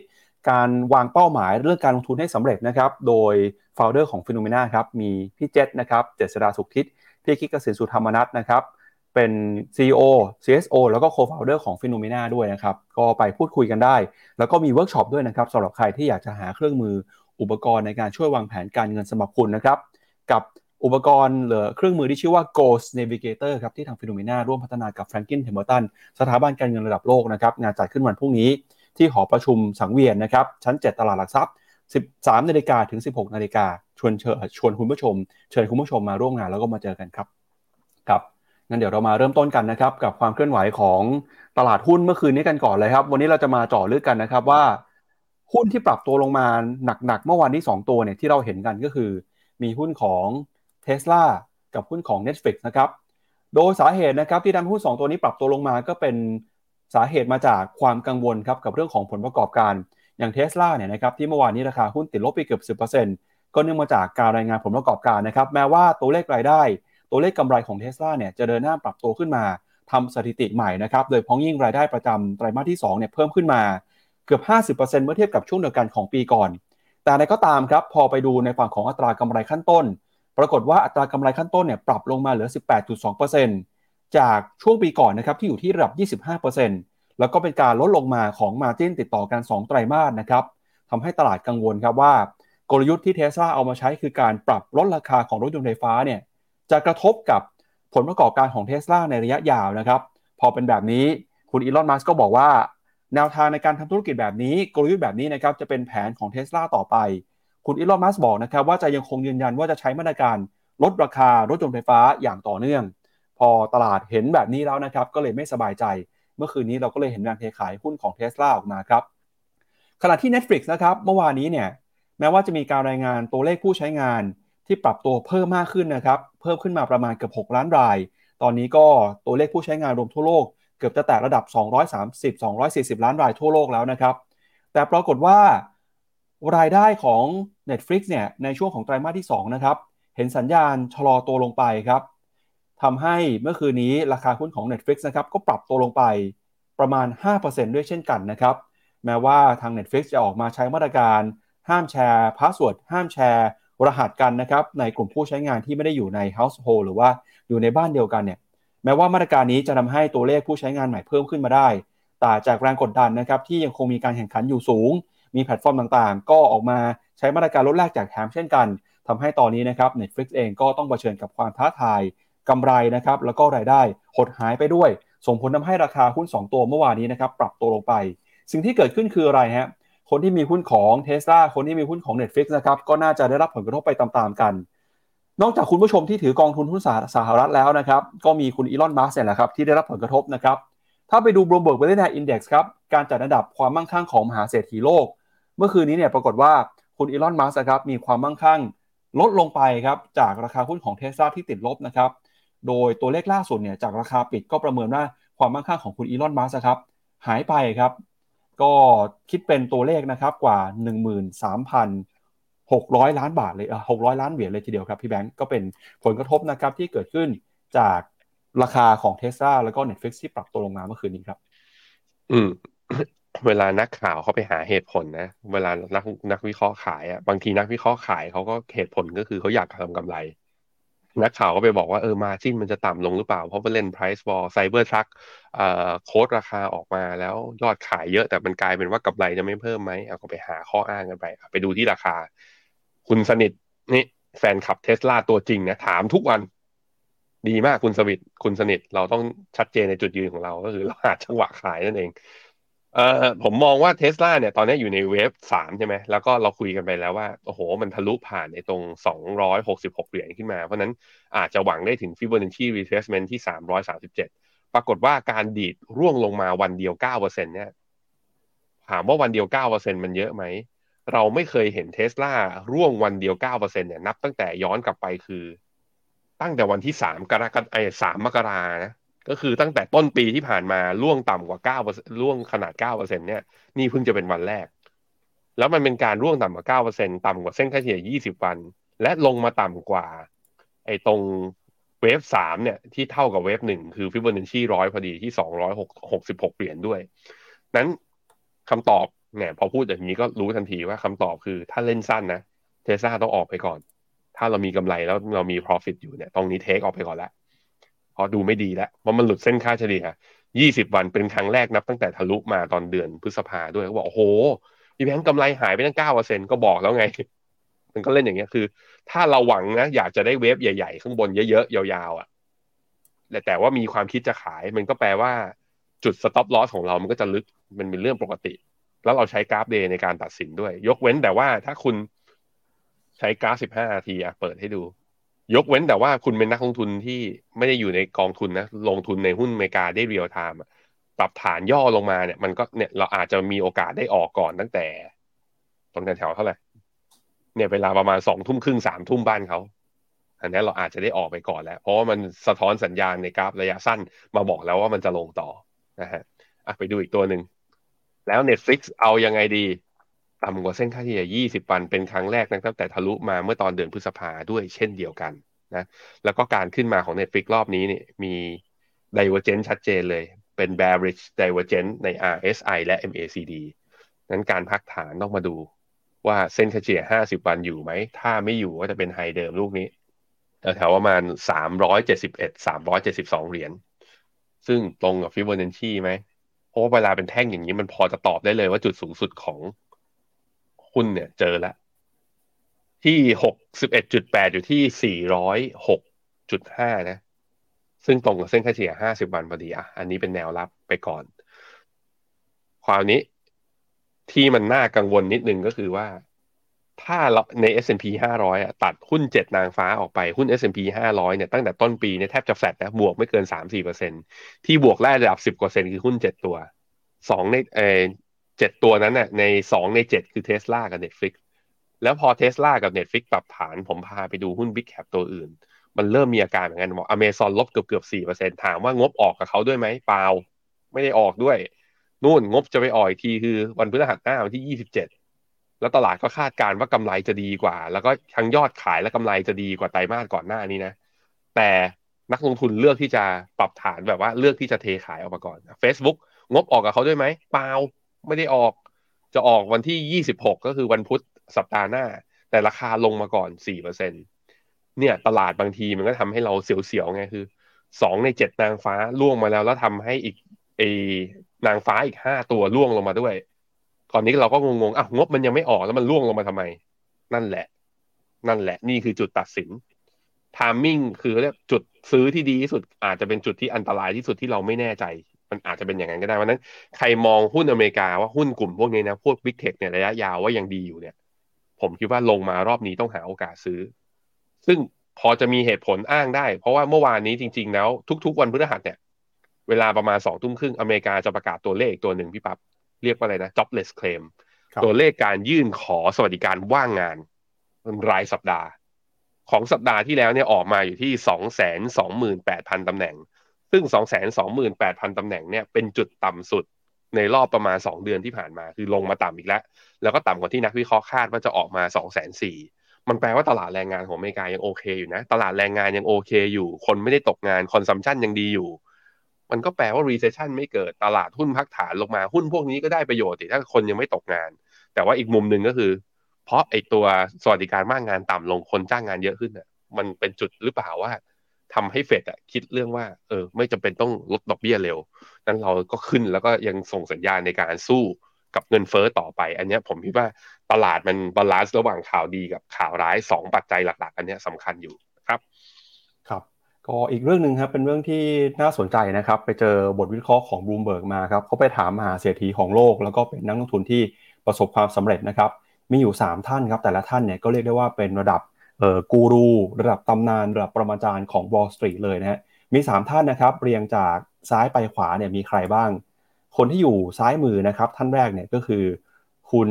การวางเป้าหมายเรื่องการลงทุนให้สำเร็จนะครับ โดย founder ของ Finnomena ครับ มีพี่เจษนะครับเจษฎาสุขทิศพี่กิ๊ก กสิณ สุธรรมมนัส นะครับ เป็น CEO CSO แล้วก็ Co-founder ของ p h e n o m e n a ด้วยนะครับ ก็ไปพูดคุยกันได้ แล้วก็มีเวิร์กช็อปด้วยนะครับสำหรับใครที่อยากจะหาเครื่องมืออุปกรณ์ในการช่วยวางแผนการเงินสำหรับคุณนะครับ กับอุปกรณ์หรือเครื่องมือที่ชื่อว่า Goal Navigator ครับที่ทาง FINNOMENA ร่วมพัฒนากับ Franklin Templeton สถาบันการเงินระดับโลกนะครับงานจัดขึ้นวันพรุ่งนี้ ที่หอประชุมสังเวียนนะครับ ชั้น 7 ตลาดหลักทรัพย์ 13นาฬิกาถึง 16นาฬิกาชวนเชิญชวนคุณผู้ชม เชิญคุณผู้ชมมาร่วมงานแล้วก็มาเจอกันครับครับงั้นเดี๋ยวเรามาเริ่มต้นกันนะครับ กับความเคลื่อนไหวของตลาดหุ้นเมื่อคืนนี้กันก่อนเลยครับ วันนี้เราจะมาเจาะลึกกันนะครับว่า หุ้นที่ปรับตัวลงมาหนักๆเมื่อวานนี้2ตัวเนี่ยที่เราเห็นกันก็คือ มีหุ้นของ t ส l a กับหุ้นของ Netflix นะครับโดยสาเหตุนะครับที่ทำห้หุ้น 2 ตัวนี้ปรับตัวลงมาก็เป็น สาเหตุมาจากความกังวลครับกับเรื่องของผลประกอบการ อย่างเทสลาเนี่ยนะครับที่เมื่อวานนี้ราคาหุ้นติดลบไปเกือบ10%ก็เนื่องมาจากการรายงานผลประกอบการนะครับแม้ว่าตัวเลขรายได้ ตัวเลขกำไรของเทสลาเนี่ยจะเดินหน้าปรับตัวขึ้นมาทำสถิติใหม่นะครับโดยพ้องยิ่งรายได้ประจำไตรมาสที่2เนี่ยเพิ่มขึ้นมาเกือบ 50%เมื่อเทียบกับช่วงเดียวกันของปีก่อน แต่อะไรก็ตามครับพอไปดูในฝั่งของอัตรากำไรขั้นต้น ปรากฏว่าอัตรากำไรขั้นต้นเนี่ยปรับลงมาเหลือ 18.2% จากช่วงปีก่อนนะครับที่อยู่ที่ระดับ 25%แล้วก็เป็นการลดลงมาของมาจิ้นติดต่อกัน 2 ไตรมาสนะครับทำให้ตลาดกังวลครับว่ากลยุทธ์ที่เทสลาเอามาใช้คือการปรับลดราคาของรถยนต์ไฟฟ้าเนี่ยจะกระทบกับผลประกอบการของเทสลาในระยะยาวนะครับ พอเป็นแบบนี้คุณอีลอนมัสก์ก็บอกว่า แนวทางในการทำธุรกิจแบบนี้กลยุทธ์แบบนี้นะครับจะเป็นแผนของเทสลาต่อไป คุณอีลอนมัสบอกนะครับว่าจะยังคงยืนยันว่าจะใช้มาตรการลดราคารถยนต์ไฟฟ้าอย่างต่อเนื่อง ออตลาดเห็นแบบนี้แล้วนะครับ ก็เลยไม่สบายใจ เมื่อคืนนี้เราก็เลยเห็นแรงเทขายหุ้นของเทสลาออกมาครับขณะที่ Netflix นะครับเมื่อวานนี้เนี่ยแม้ว่าจะมีการรายงานตัวเลขผู้ใช้งานที่ปรับตัวเพิ่มมากขึ้นนะครับ เพิ่มขึ้นมาประมาณเกือบ6ล้านราย ตอนนี้ก็ตัวเลขผู้ใช้งานรวมทั่วโลกเกือบจะแตะระดับ 230-240 ล้านรายทั่วโลกแล้วนะครับ แต่ปรากฏว่ารายได้ของ Netflix เนี่ยในช่วงของไตรมาสที่2นะครับเห็นสัญญาณชะลอตัวลงไปครับ ทำให้เมื่อคืนนี้ราคาหุ้นของ Netflix นะครับก็ปรับตัวลงไปประมาณ 5%ด้วยเช่นกันนะครับ แม้ว่าทาง Netflix จะออกมาใช้มาตรการห้ามแชร์ password ห้ามแชร์ รหัสกันนะครับในกลุ่มผู้ใช้งานที่ไม่ได้อยู่ใน household หรือว่าอยู่ในบ้านเดียวกันเนี่ยแม้ว่ามาตรการนี้จะทำให้ตัวเลขผู้ใช้งานใหม่เพิ่มขึ้นมาได้ แต่จากแรงกดดันนะครับที่ยังคงมีการแข่งขันอยู่สูง มีแพลตฟอร์มต่างๆ ก็ออกมาใช้มาตรการลดแลกจากแถมเช่นกันทำให้ตอนนี้นะครับ Netflix เองก็ต้องเผชิญกับความท้าทาย กำไรนะครับแล้วก็รายได้หดหายไปด้วย ส่งผลทาให้ราคาหุ้น 2 ตัวเมื่อวานนี้นะครับปรับตัวลงไป สิ่งที่เกิดขึ้นคืออะไรฮะคนที่มีหุ้นของ t ท s l a คนที่มีหุ้นของ Netflix นะครับก็น่าจะได้รับผลกระทบไปตามๆกัน นอกจากคุณผู้ชมที่ถือกองทุนหุ้นสหรัฐแล้วนะครับก็มีคุณอีลอนมัสก์เนี่ยแหละครับที่ได้รับผลกระทบนะครับถ้าไปดู Bloomberg Billionaire Index ครับการจัดอันดับความมั่งคั่งของมหาเศรษฐีโลก เมื่อคืนนี้เนี่ยปรากฏว่าคุณอีลอนมัสก์ครับมีความมั่งคั่งลดลงไปครับจากราคาหุ้นของเทสลาที่ติดลบนะครับ โดยตัวเลขล่าสุดเนี่ยจากราคาปิดก็ประเมินว่าความมั่งคั่งของคุณอีลอนมัสก์ครับหายไปครับ ก็คิดเป็นตัวเลขนะครับกว่า 13,600 ล้านบาทเลยเออ600ล้านเหรียญเลยทีเดียวครับพี่แบงก์ก็เป็นผลกระทบนะครับที่เกิดขึ้นจากราคาของเทสลาแล้วก็ Netflix ที่ปรับตัวลงมาเมื่อคืนนี้ครับ อืม เวลานักข่าวเขาไปหาเหตุผลนะ เวลานักนักวิเคราะห์ขายอะบางทีนักวิเคราะห์ขายเขาก็เหตุผลก็คือเขาอยากทำกำไร นักข่าวก็ไปบอกว่าเออมาจิ้นมันจะต่ำลงหรือเปล่า เพราะว่าเล่น price war cyber truck เอ่อโค้ดราคาออกมาแล้วยอดขายเยอะ แต่มันกลายเป็นว่ากำไรจะไม่เพิ่มไหมเอาก็ไปหาข้ออ้างกันไป ไปดูที่ราคา คุณสนิทนี่แฟนคลับเทสลาตัวจริงนะถามทุกวัน ดีมากคุณสวิตคุณสนิท เราต้องชัดเจนในจุดยืนของเราก็คือเราหาจังหวะขายนั่นเอง เอ่อผมมองว่าเทสลาเนี่ยตอนนี้อยู่ในเวฟสามใช่ไหมแล้วก็เราคุยกันไปแล้วว่า โอ้โห มันทะลุผ่านในตรงสองร้อยหกสิบหกเหรียญขึ้นมา เพราะนั้นอาจจะหวังได้ถึง Fibonacci retracement ที่สามร้อยสาสิบเจ็ดปรากฏว่าการดีดร่วงลงมาวันเดียวเก้าเปอร์เซ็นเนี่ยถามว่าวันเดียวเก้าเปอร์เซ็นมันเยอะไหม เราไม่เคยเห็นเทสลาร่วงวันเดียวเก้าเปอร์เซ็นเนี่ยนับตั้งแต่ย้อนกลับไปคือ ตั้งแต่วันที่สามกรกฎาไอ้สามมกรานะ ก็คือตั้งแต่ต้นปีที่ผ่านมาร่วงต่ำกว่าเก้าร่วงขนาดเก้าเปอร์เซ็นเนี่ยนี่เพิ่งจะเป็นวันแรก แล้วมันเป็นการร่วงต่ำกว่าเก้าเปอร์เซ็นต่ำกว่าเส้นค่าเฉลี่ยยี่สิบวัน และลงมาต่ำกว่า ไอ้ตรง wave สามเนี่ยที่เท่ากับ wave หนึ่งคือฟิบเบอร์เนชี่ร้อยพอดีที่สองร้อยหกหกสิบหกเหรียญด้วย นั้นคำตอบเนี่ยพอพูดอย่างนี้ก็รู้ทันทีว่าคำตอบคือถ้าเล่นสั้นนะเทสลาต้องออกไปก่อน ถ้าเรามีกำไรแล้วเรามี profit อยู่เนี่ยตรงนี้เทคออกไปก่อนแล้ว พอดูไม่ดีแล้วเพรามันหลุดเส้นค่าเฉลี่ย 20 วันเป็นครั้งแรกนับตั้งแต่ทะลุมาตอนเดือนพฤษภาด้วยเขาบอกโอ้โหพี่แบงค์กำไรหายไปตั้ง9%ก็บอกแล้วไง มันก็เล่นอย่างเงี้ยคือ ถ้าเราหวังนะ อยากจะได้เวฟใหญ่ๆ ข้างบนเยอะๆ ยาวๆอะแต่แต่ว่ามีความคิดจะขายมันก็แปลว่าจุด stop loss ของเรามันก็จะลึกมันเป็นเรื่องปกติ แล้วเราใช้กราฟ day ในการตัดสินด้วย ยกเว้นแต่ว่าถ้าคุณใช้กราฟ 15 นาทีอะเปิดให้ดู ยกเว้นแต่ว่าคุณเป็นนักลงทุนที่ไม่ได้อยู่ในกองทุนนะ ลงทุนในหุ้นอเมริกาได้ real time ปรับฐานย่อลงมาเนี่ย มันก็เนี่ยเราอาจจะมีโอกาสได้ออกก่อนตั้งแต่ตรงแถวเท่าไหร่เนี่ยเวลาประมาณสองทุ่มครึ่งสามทุ่มบ้านเขาอันนี้เราอาจจะได้ออกไปก่อนแล้ว เพราะว่ามันสะท้อนสัญญาณในกราฟระยะสั้นมาบอกแล้วว่ามันจะลงต่อนะฮะอะไปดูอีกตัวหนึ่งแล้ว Netflix เอายังไงดี ต่ำกว่าเส้นค่าเฉลี่ย 20 วันเป็นครั้งแรกนะตั้งแต่ทะลุมาเมื่อตอนเดือนพฤษภาด้วยเช่นเดียวกันนะแล้วก็การขึ้นมาของ Netflix รอบนี้เนี่ยมี divergence ชัดเจนเลย เป็น bearish divergence ใน RSI และ MACD นั้นการพักฐานต้องมาดูว่าเส้นเฉลี่ย 50 วันอยู่ไหม ถ้าไม่อยู่ก็จะเป็นไฮเดิมลูกนี้แถวประมาณ 371 372 เหรียญ ซึ่งตรงกับฟิบ o n นชีไหม เพราะว่าเวลาเป็นแท่งอย่างนี้มันพอจะตอบได้เลยว่าจุดสูงสุดของ หุ้นเนี่ยเจอแล้ว ที่หกสิบเอ็ดจุดแปดอยู่ที่สี่ร้อยหกจุดห้านะ ซึ่งตรงกับเส้นค่าเฉลี่ยห้าสิบวันพอดีอะอันนี้เป็นแนวรับไปก่อน ความนี้ที่มันน่ากังวลนิดนึงก็คือว่า ถ้าเราใน S&P 500อะตัดหุ้นเจ็ดนางฟ้าออกไปหุ้น S&P 500เนี่ยตั้งแต่ต้นปีเนี่ยแทบจะแฟลตนะบวกไม่เกิน 3-4%ที่บวกแรกระดับ 10%คือหุ้นเจ็ดตัวสองในเอ เจ็ดตัวนั้นน่ะในสองในเจ็ดคือเทสลากับ Netflix แล้วพอเทสลากับ Netflix ปรับฐานผมพาไปดูหุ้น Big Cap ตัวอื่น มันเริ่มมีอาการเหมือนกันบอกอเมซอนลบเกือบเกือบสี่เปอร์เซ็นถามว่างบออกกับเขาด้วยไหมเปล่า ไม่ได้ออกด้วย นู่นงบจะไปออกอีกทีคือวันพฤหัสหน้าวันที่ยี่สิบเจ็ดแล้วตลาดก็คาดการณ์ว่ากำไรจะดีกว่า แล้วก็ทั้งยอดขายและกำไรจะดีกว่าไตรมาสก่อนหน้านี้นะ แต่นักลงทุนเลือกที่จะปรับฐานแบบว่าเลือกที่จะเทขายออกมาก่อน Facebook งบออกกับเขาด้วยไหมเปล่า ไม่ได้ออก จะออกวันที่ยี่สิบหกก็คือวันพุธสัปดาห์หน้า แต่ราคาลงมาก่อนสี่เปอร์เซ็นเนี่ย ตลาดบางทีมันก็ทำให้เราเสียวๆไงคือสองในเจ็ดนางฟ้าล่วงมาแล้ว แล้วทำให้อีกเอนางฟ้าอีกห้าตัวล่วงลงมาด้วยตอนนี้เราก็งงๆอะงบมันยังไม่ออกแล้วมันล่วงลงมาทำไม นั่นแหละ นั่นแหละ นี่คือจุดตัดสินทามมิ่งคือเรียกจุดซื้อที่ดีที่สุดอาจจะเป็นจุดที่อันตรายที่สุดที่เราไม่แน่ใจ มันอาจจะเป็นอย่างนั้นก็ได้วันนั้น ใครมองหุ้นอเมริกาว่าหุ้นกลุ่มพวกนี้นะพวกบิ๊กเทคเนี่ยระยะยาวว่ายังดีอยู่เนี่ย ผมคิดว่าลงมารอบนี้ต้องหาโอกาสซื้อ ซึ่งพอจะมีเหตุผลอ้างได้ เพราะว่าเมื่อวานนี้จริง ๆ แล้ว ทุก ๆ วันพฤหัสเนี่ย เวลาประมาณสองทุ่มครึ่งอเมริกาจะประกาศตัวเลขตัวหนึ่งพี่ปับ๊บเรียกว่าอะไรนะ jobless claim ตัวเลขการยื่นขอสวัสดิการว่างงานรายสัปดาห์ ของสัปดาห์ที่แล้วเนี่ยออกมาอยู่ที่สองแสนสองหมื่นแปดพันตำแหน่ง ซึ่งสองแสนสองหมื่นแปดพันตำแหน่งเนี่ยเป็นจุดต่ำสุดในรอบประมาณสองเดือนที่ผ่านมา คือลงมาต่ำอีกแล้ว แล้วก็ต่ำกว่าที่นักวิเคราะห์คาดว่าจะออกมาสองแสนสี่มันแปลว่าตลาดแรงงานของอเมริกายังโอเคอยู่นะ ตลาดแรงงานยังโอเคอยู่ คนไม่ได้ตกงานคอนซัมชันยังดีอยู่ มันก็แปลว่า recession ไม่เกิดตลาดหุ้นพักฐานลงมาหุ้นพวกนี้ก็ได้ประโยชน์ถ้าคนยังไม่ตกงาน แต่ว่าอีกมุมหนึ่งก็คือ เพราะไอตัวสวัสดิการมากงานต่ำลงคนจ้างงานเยอะขึ้นอะมันเป็นจุดหรือเปล่าว่า ทำให้เฟดอะคิดเรื่องว่าเออไม่จำเป็นต้องลดดอกเบี้ยเร็ว นั้นเราก็ขึ้นแล้วก็ยังส่งสัญญาณในการสู้กับเงินเฟ้อต่อไป อันนี้ผมคิดว่าตลาดมัน balance ระหว่างข่าวดีกับข่าวร้ายสองปัจจัยหลัก ๆ อันนี้สำคัญอยู่ครับ ครับก็อีกเรื่องหนึ่งครับเป็นเรื่องที่น่าสนใจนะครับ ไปเจอบทวิเคราะห์ของบลูมเบิร์กมาครับเขาไปถามมหาเศรษฐีของโลก แล้วก็เป็นนักลงทุนที่ประสบความสำเร็จนะครับ มีอยู่ 3 ท่านครับ แต่ละท่านเนี่ยก็เรียกได้ว่าเป็นระดับ กูรูระดับตำนานระดับปรมาจารย์ของ Wall Street เลยนะฮะมี 3 ท่านนะครับเรียงจากซ้ายไปขวาเนี่ยมีใครบ้าง คนที่อยู่ซ้ายมือนะครับ ท่านแรกเนี่ยก็คือคุณ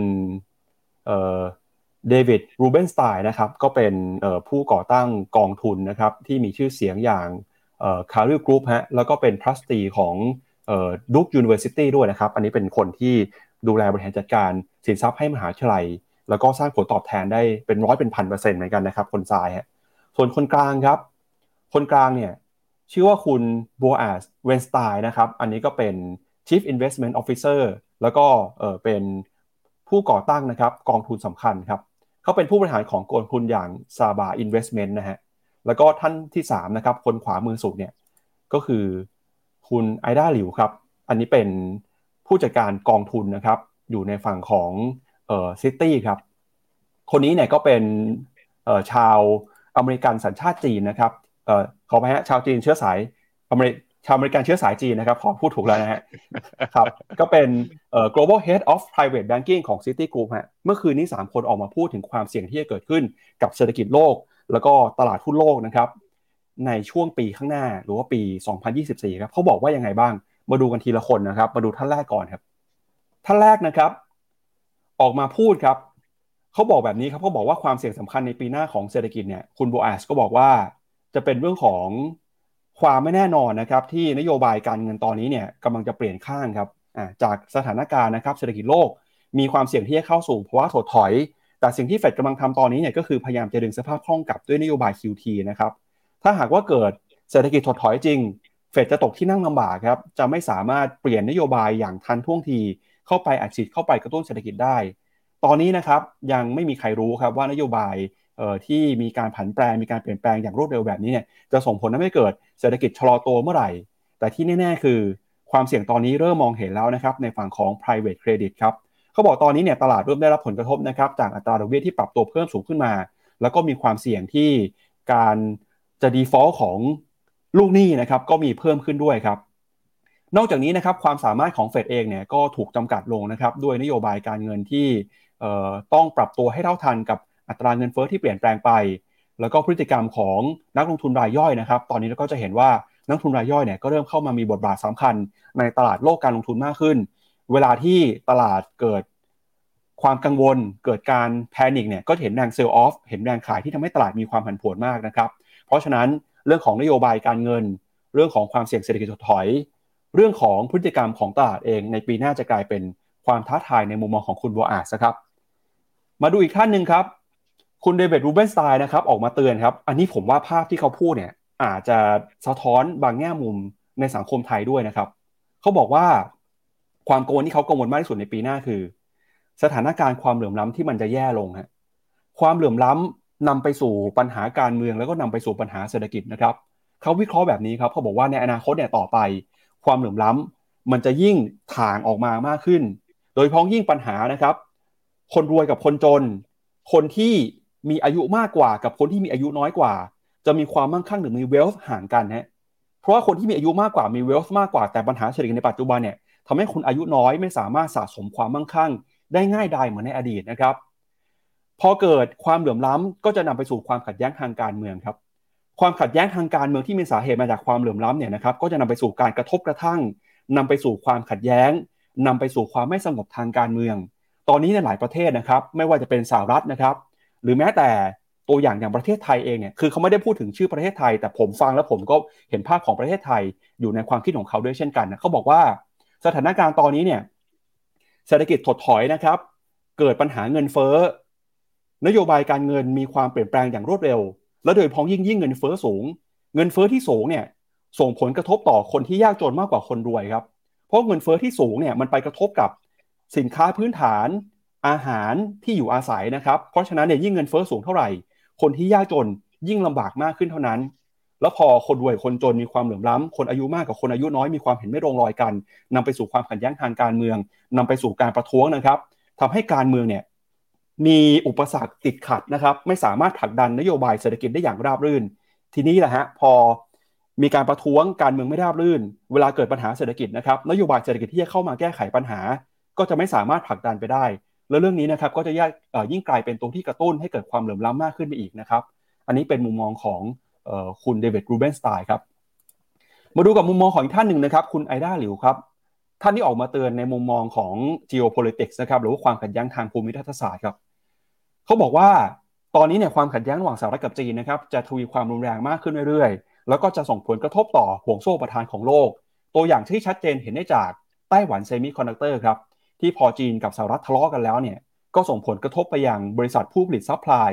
David Rubenstein นะครับก็เป็นผู้ก่อตั้งกองทุนนะครับที่มีชื่อเสียงอย่าง Carlyle Group ฮะแล้วก็เป็น trustee ของ Duke University ด้วยนะครับ อันนี้เป็นคนที่ดูแลบริหารจัดการสินทรัพย์ให้มหาวิทยาลัย แล้วก็สร้างผลตอบแทนได้เป็นร้อยเป็นพันเปอร์เซ็นต์เหมือนกันนะครับ คนซ้ายฮะส่วนคนกลางครับ คนกลางเนี่ยชื่อว่าคุณ Boaz Weinstein นะครับ อันนี้ก็เป็น Chief Investment Officer แล้วก็เออเป็นผู้ก่อตั้งนะครับกองทุนสำคัญครับเขาเป็นผู้บริหารของกองทุนอย่าง Saba Investment นะฮะแล้วก็ท่านที่3นะครับคนขวามือสุดเนี่ยก็คือคุณ Ida Liu ครับ อันนี้เป็นผู้จัดการกองทุนนะครับ อยู่ในฝั่งของ เอ่อ Citi ครับ คนนี้เนี่ยก็เป็นเอ่อชาวอเมริกันสัญชาติจีนนะครับเอ่อขออภัยฮะชาวจีนเชื้อสายอเมริชาวอเมริกันเชื้อสายจีนนะครับ ขอพูดถูกแล้วนะฮะครับ ก็เป็น global head of private banking ของ Citigroup ฮะเมื่อคืนนี้ 3 คนออกมาพูดถึงความเสี่ยงที่จะเกิดขึ้นกับเศรษฐกิจโลก แล้วก็ตลาดหุ้นโลกนะครับ ในช่วงปีข้างหน้าหรือว่าปี 2024 ครับเขาบอกว่ายังไงบ้าง มาดูกันทีละคนนะครับ มาดูท่านแรกก่อนครับ ท่านแรกนะครับ ออกมาพูดครับเขาบอกแบบนี้ครับเขาบอกว่าความเสี่ยงสำคัญในปีหน้าของเศรษฐกิจเนี่ยคุณโบอาสก็บอกว่าจะเป็นเรื่องของความไม่แน่นอนนะครับที่นโยบายการเงินตอนนี้เนี่ยกำลังจะเปลี่ยนข้างครับจากสถานการณ์นะครับเศรษฐกิจโลก มีความเสี่ยงที่จะเข้าสู่ภาวะถดถอย แต่สิ่งที่เฟดกำลังทำตอนนี้เนี่ยก็คือพยายามจะดึงสภาพคล่องกลับด้วยนโยบาย QT นะครับถ้าหากว่าเกิดเศรษฐกิจถดถอยจริง เฟดจะตกที่นั่งลำบากครับจะไม่สามารถเปลี่ยนนโยบายอย่างทันท่วงที เข้าไปอัดฉีดเข้าไปกระตุ้นเศรษฐกิจได้ ตอนนี้นะครับยังไม่มีใครรู้ครับว่านโยบายที่มีการผันแปรมีการเปลี่ยนแปลงอย่างรวดเร็วแบบนี้เนี่ยจะส่งผลทำให้เกิดเศรษฐกิจชะลอตัวเมื่อไหร่ แต่ที่แน่ ๆ คือความเสี่ยงตอนนี้เริ่มมองเห็นแล้วนะครับในฝั่งของ private credit ครับเขาบอกตอนนี้เนี่ยตลาดเริ่มได้รับผลกระทบนะครับจากอัตราดอกเบี้ยที่ปรับตัวเพิ่มสูงขึ้นมา แล้วก็มีความเสี่ยงที่การจะ default ของลูกหนี้นะครับก็มีเพิ่มขึ้นด้วยครับ นอกจากนี้นะครับความสามารถของเฟดเองเนี่ยก็ถูกจำกัดลงนะครับด้วยนโยบายการเงินที่ต้องปรับตัวให้เท่าทันกับอัตราเงินเฟอ้อที่เปลี่ยนแปลงไป แล้วก็พฤติกรรมของนักลงทุนรายย่อยนะครับ ตอนนี้เราก็จะเห็นว่านักทุนรายย่อยเนี่ยก็เริ่มเข้ามามีบทบาทสำคัญในตลาดโลกการลงทุนมากขึ้น เวลาที่ตลาดเกิดความกังวล เกิดการ panic เนี่ยก็เห็นแรง sell off เห็นแรงขายที่ทำให้ตลาดมีความผันผวนมากนะครับ เพราะฉะนั้นเรื่องของนโยบายการเงิน เรื่องของความเสี่ยงเศรษฐกิจถดถอย เรื่องของพฤติกรรมของตลาดเองในปีหน้าจะกลายเป็นความท้าทายในมุมมองของคุณ Boaz ครับ มาดูอีกท่านหนึ่งครับ คุณ David Rubenstein นะครับออกมาเตือนครับ อันนี้ผมว่าภาพที่เขาพูดเนี่ยอาจจะสะท้อนบางแง่มุมในสังคมไทยด้วยนะครับ เขาบอกว่าความกังวลที่เขากังวลมากที่สุดในปีหน้าคือ สถานการณ์ความเหลื่อมล้าที่มันจะแย่ลงฮะความเหลื่อมล้ำนำไปสู่ปัญหาการเมืองแล้วก็นำไปสู่ปัญหาเศรษฐกิจนะครับเขาวิเคราะห์แบบนี้ครับเขาบอกว่าในอนาคตเนี่ยต่อไป ความเหลื่อมล้ำมันจะยิ่งถ่างออกมามากขึ้น โดยพ้องยิ่งปัญหานะครับ คนรวยกับคนจน คนที่มีอายุมากกว่ากับคนที่มีอายุน้อยกว่า จะมีความมั่งคั่งหรือมีเวลส์ห่างกันฮะเพราะว่าคนที่มีอายุมากกว่ามีเวลส์มากกว่าแต่ปัญหาเศรษฐกิจในปัจจุบันเนี่ยทำให้คนอายุน้อยไม่สามารถสะสมความมั่งคั่ง ได้ง่ายดายเหมือนในอดีตนะครับ พอเกิดความเหลื่อมล้ำก็จะนำไปสู่ความขัดแย้งทางการเมืองครับ ความขัดแย้งทางการเมืองที่มีสาเหตุมาจากความเหลื่อมล้ำเนี่ยนะครับก็จะนำไปสู่การกระทบกระทั่งนำไปสู่ความขัดแย้งนำไปสู่ความไม่สงบทางการเมือง ตอนนี้ในหลายประเทศนะครับไม่ว่าจะเป็นสหรัฐนะครับ หรือแม้แต่ตัวอย่างอย่างประเทศไทยเองเนี่ยคือเขาไม่ได้พูดถึงชื่อประเทศไทย แต่ผมฟังแล้วผมก็เห็นภาพของประเทศไทยอยู่ในความคิดของเขาด้วยเช่นกันนะเขาบอกว่าสถานการณ์ตอนนี้เนี่ยเศรษฐกิจถดถอยนะครับ เกิดปัญหาเงินเฟ้อนโยบายการเงินมีความเปลี่ยนแปลงอย่างรวดเร็ว และโดยพ้องยิ่งยิ่งเงินเฟ้อสูง เงินเฟ้อที่สูงเนี่ยส่งผลกระทบต่อคนที่ยากจนมากกว่าคนรวยครับ เพราะเงินเฟ้อที่สูงเนี่ยมันไปกระทบกับสินค้าพื้นฐาน อาหารที่อยู่อาศัยนะครับ เพราะฉะนั้นเนี่ยยิ่งเงินเฟ้อสูงเท่าไหร่ คนที่ยากจนยิ่งลำบากมากขึ้นเท่านั้น แล้วพอคนรวยคนจนมีความเหลื่อมล้ำคนอายุมากกับคนอายุน้อยมีความเห็นไม่ตรงรอยกันนำไปสู่ความขัดแย้งทางการเมืองนำไปสู่การประท้วงนะครับทำให้การเมืองเนี่ย มีอุปสรรคติดขัดนะครับ ไม่สามารถผลักดันนโยบายเศรษฐกิจได้อย่างราบรื่น ทีนี้แหละฮะพอมีการประท้วงการเมืองไม่ราบรื่น เวลาเกิดปัญหาเศรษฐกิจนะครับนโยบายเศรษฐกิจที่จะเข้ามาแก้ไขปัญหา ก็จะไม่สามารถผลักดันไปได้ แล้วเรื่องนี้นะครับก็จะยิ่งกลายเป็นตัวที่กระตุ้นให้เกิดความเหลื่อมล้ำมากขึ้นไปอีกนะครับอันนี้เป็นมุมมองของคุณเดวิดรูเบนสไตน์ครับมาดูกับมุมมองของอีกท่านหนึ่งนะครับ คุณไอด้าหลิวครับท่านที่ออกมาเตือนในมุมมองของ geopolitics นะครับหรือว่าความขัดแย้งทางภูมิทัศศาสตร์ครับ เขาบอกว่าตอนนี้เนี่ยความขัดแย้งระหว่างสหรัฐกับจีนนะครับจะทวีความรุนแรงมากขึ้นเรื่อยๆ แล้วก็จะส่งผลกระทบต่อห่วงโซ่ประทานของโลก ตัวอย่างที่ชัดเจนเห็นได้จาก Taiwan Semiconductor ครับที่พอจีนกับสหรัฐทะเลาะกันแล้วเนี่ยก็ส่งผลกระทบไปยังบริษัทผู้ผลิต supply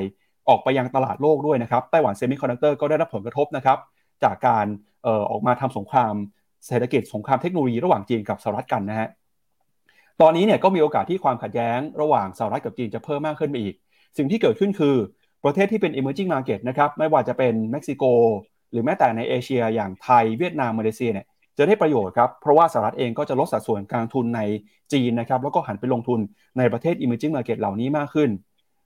ออกไปยังตลาดโลกด้วยนะครับ Taiwan Semiconductor ก็ได้รับผลกระทบนะครับจากการออออกมาทำสงครามเศรษฐกิจสงครามเทคโนโลยีระหว่างจีนกับสหรัฐกันนะฮะตอนนี้เนี่ยก็มีโอกาสที่ความขัดแย้งระหว่างสหรัฐกับจีนจะเพิ่มมากขึ้นไปอีก สิ่งที่เกิดขึ้นคือประเทศที่เป็น emerging market นะครับไม่ว่าจะเป็นเม็กซิโก หรือแม้แต่ในเอเชีย อย่างไทยเวียดนามมาเลเซียเนี่ยจะได้ประโยชน์ครับเพราะว่าสหรัฐเองก็จะลดสัดส่วนการทุนในจีนนะครับแล้วก็หันไปลงทุนในประเทศ emerging market เหล่านี้มากขึ้น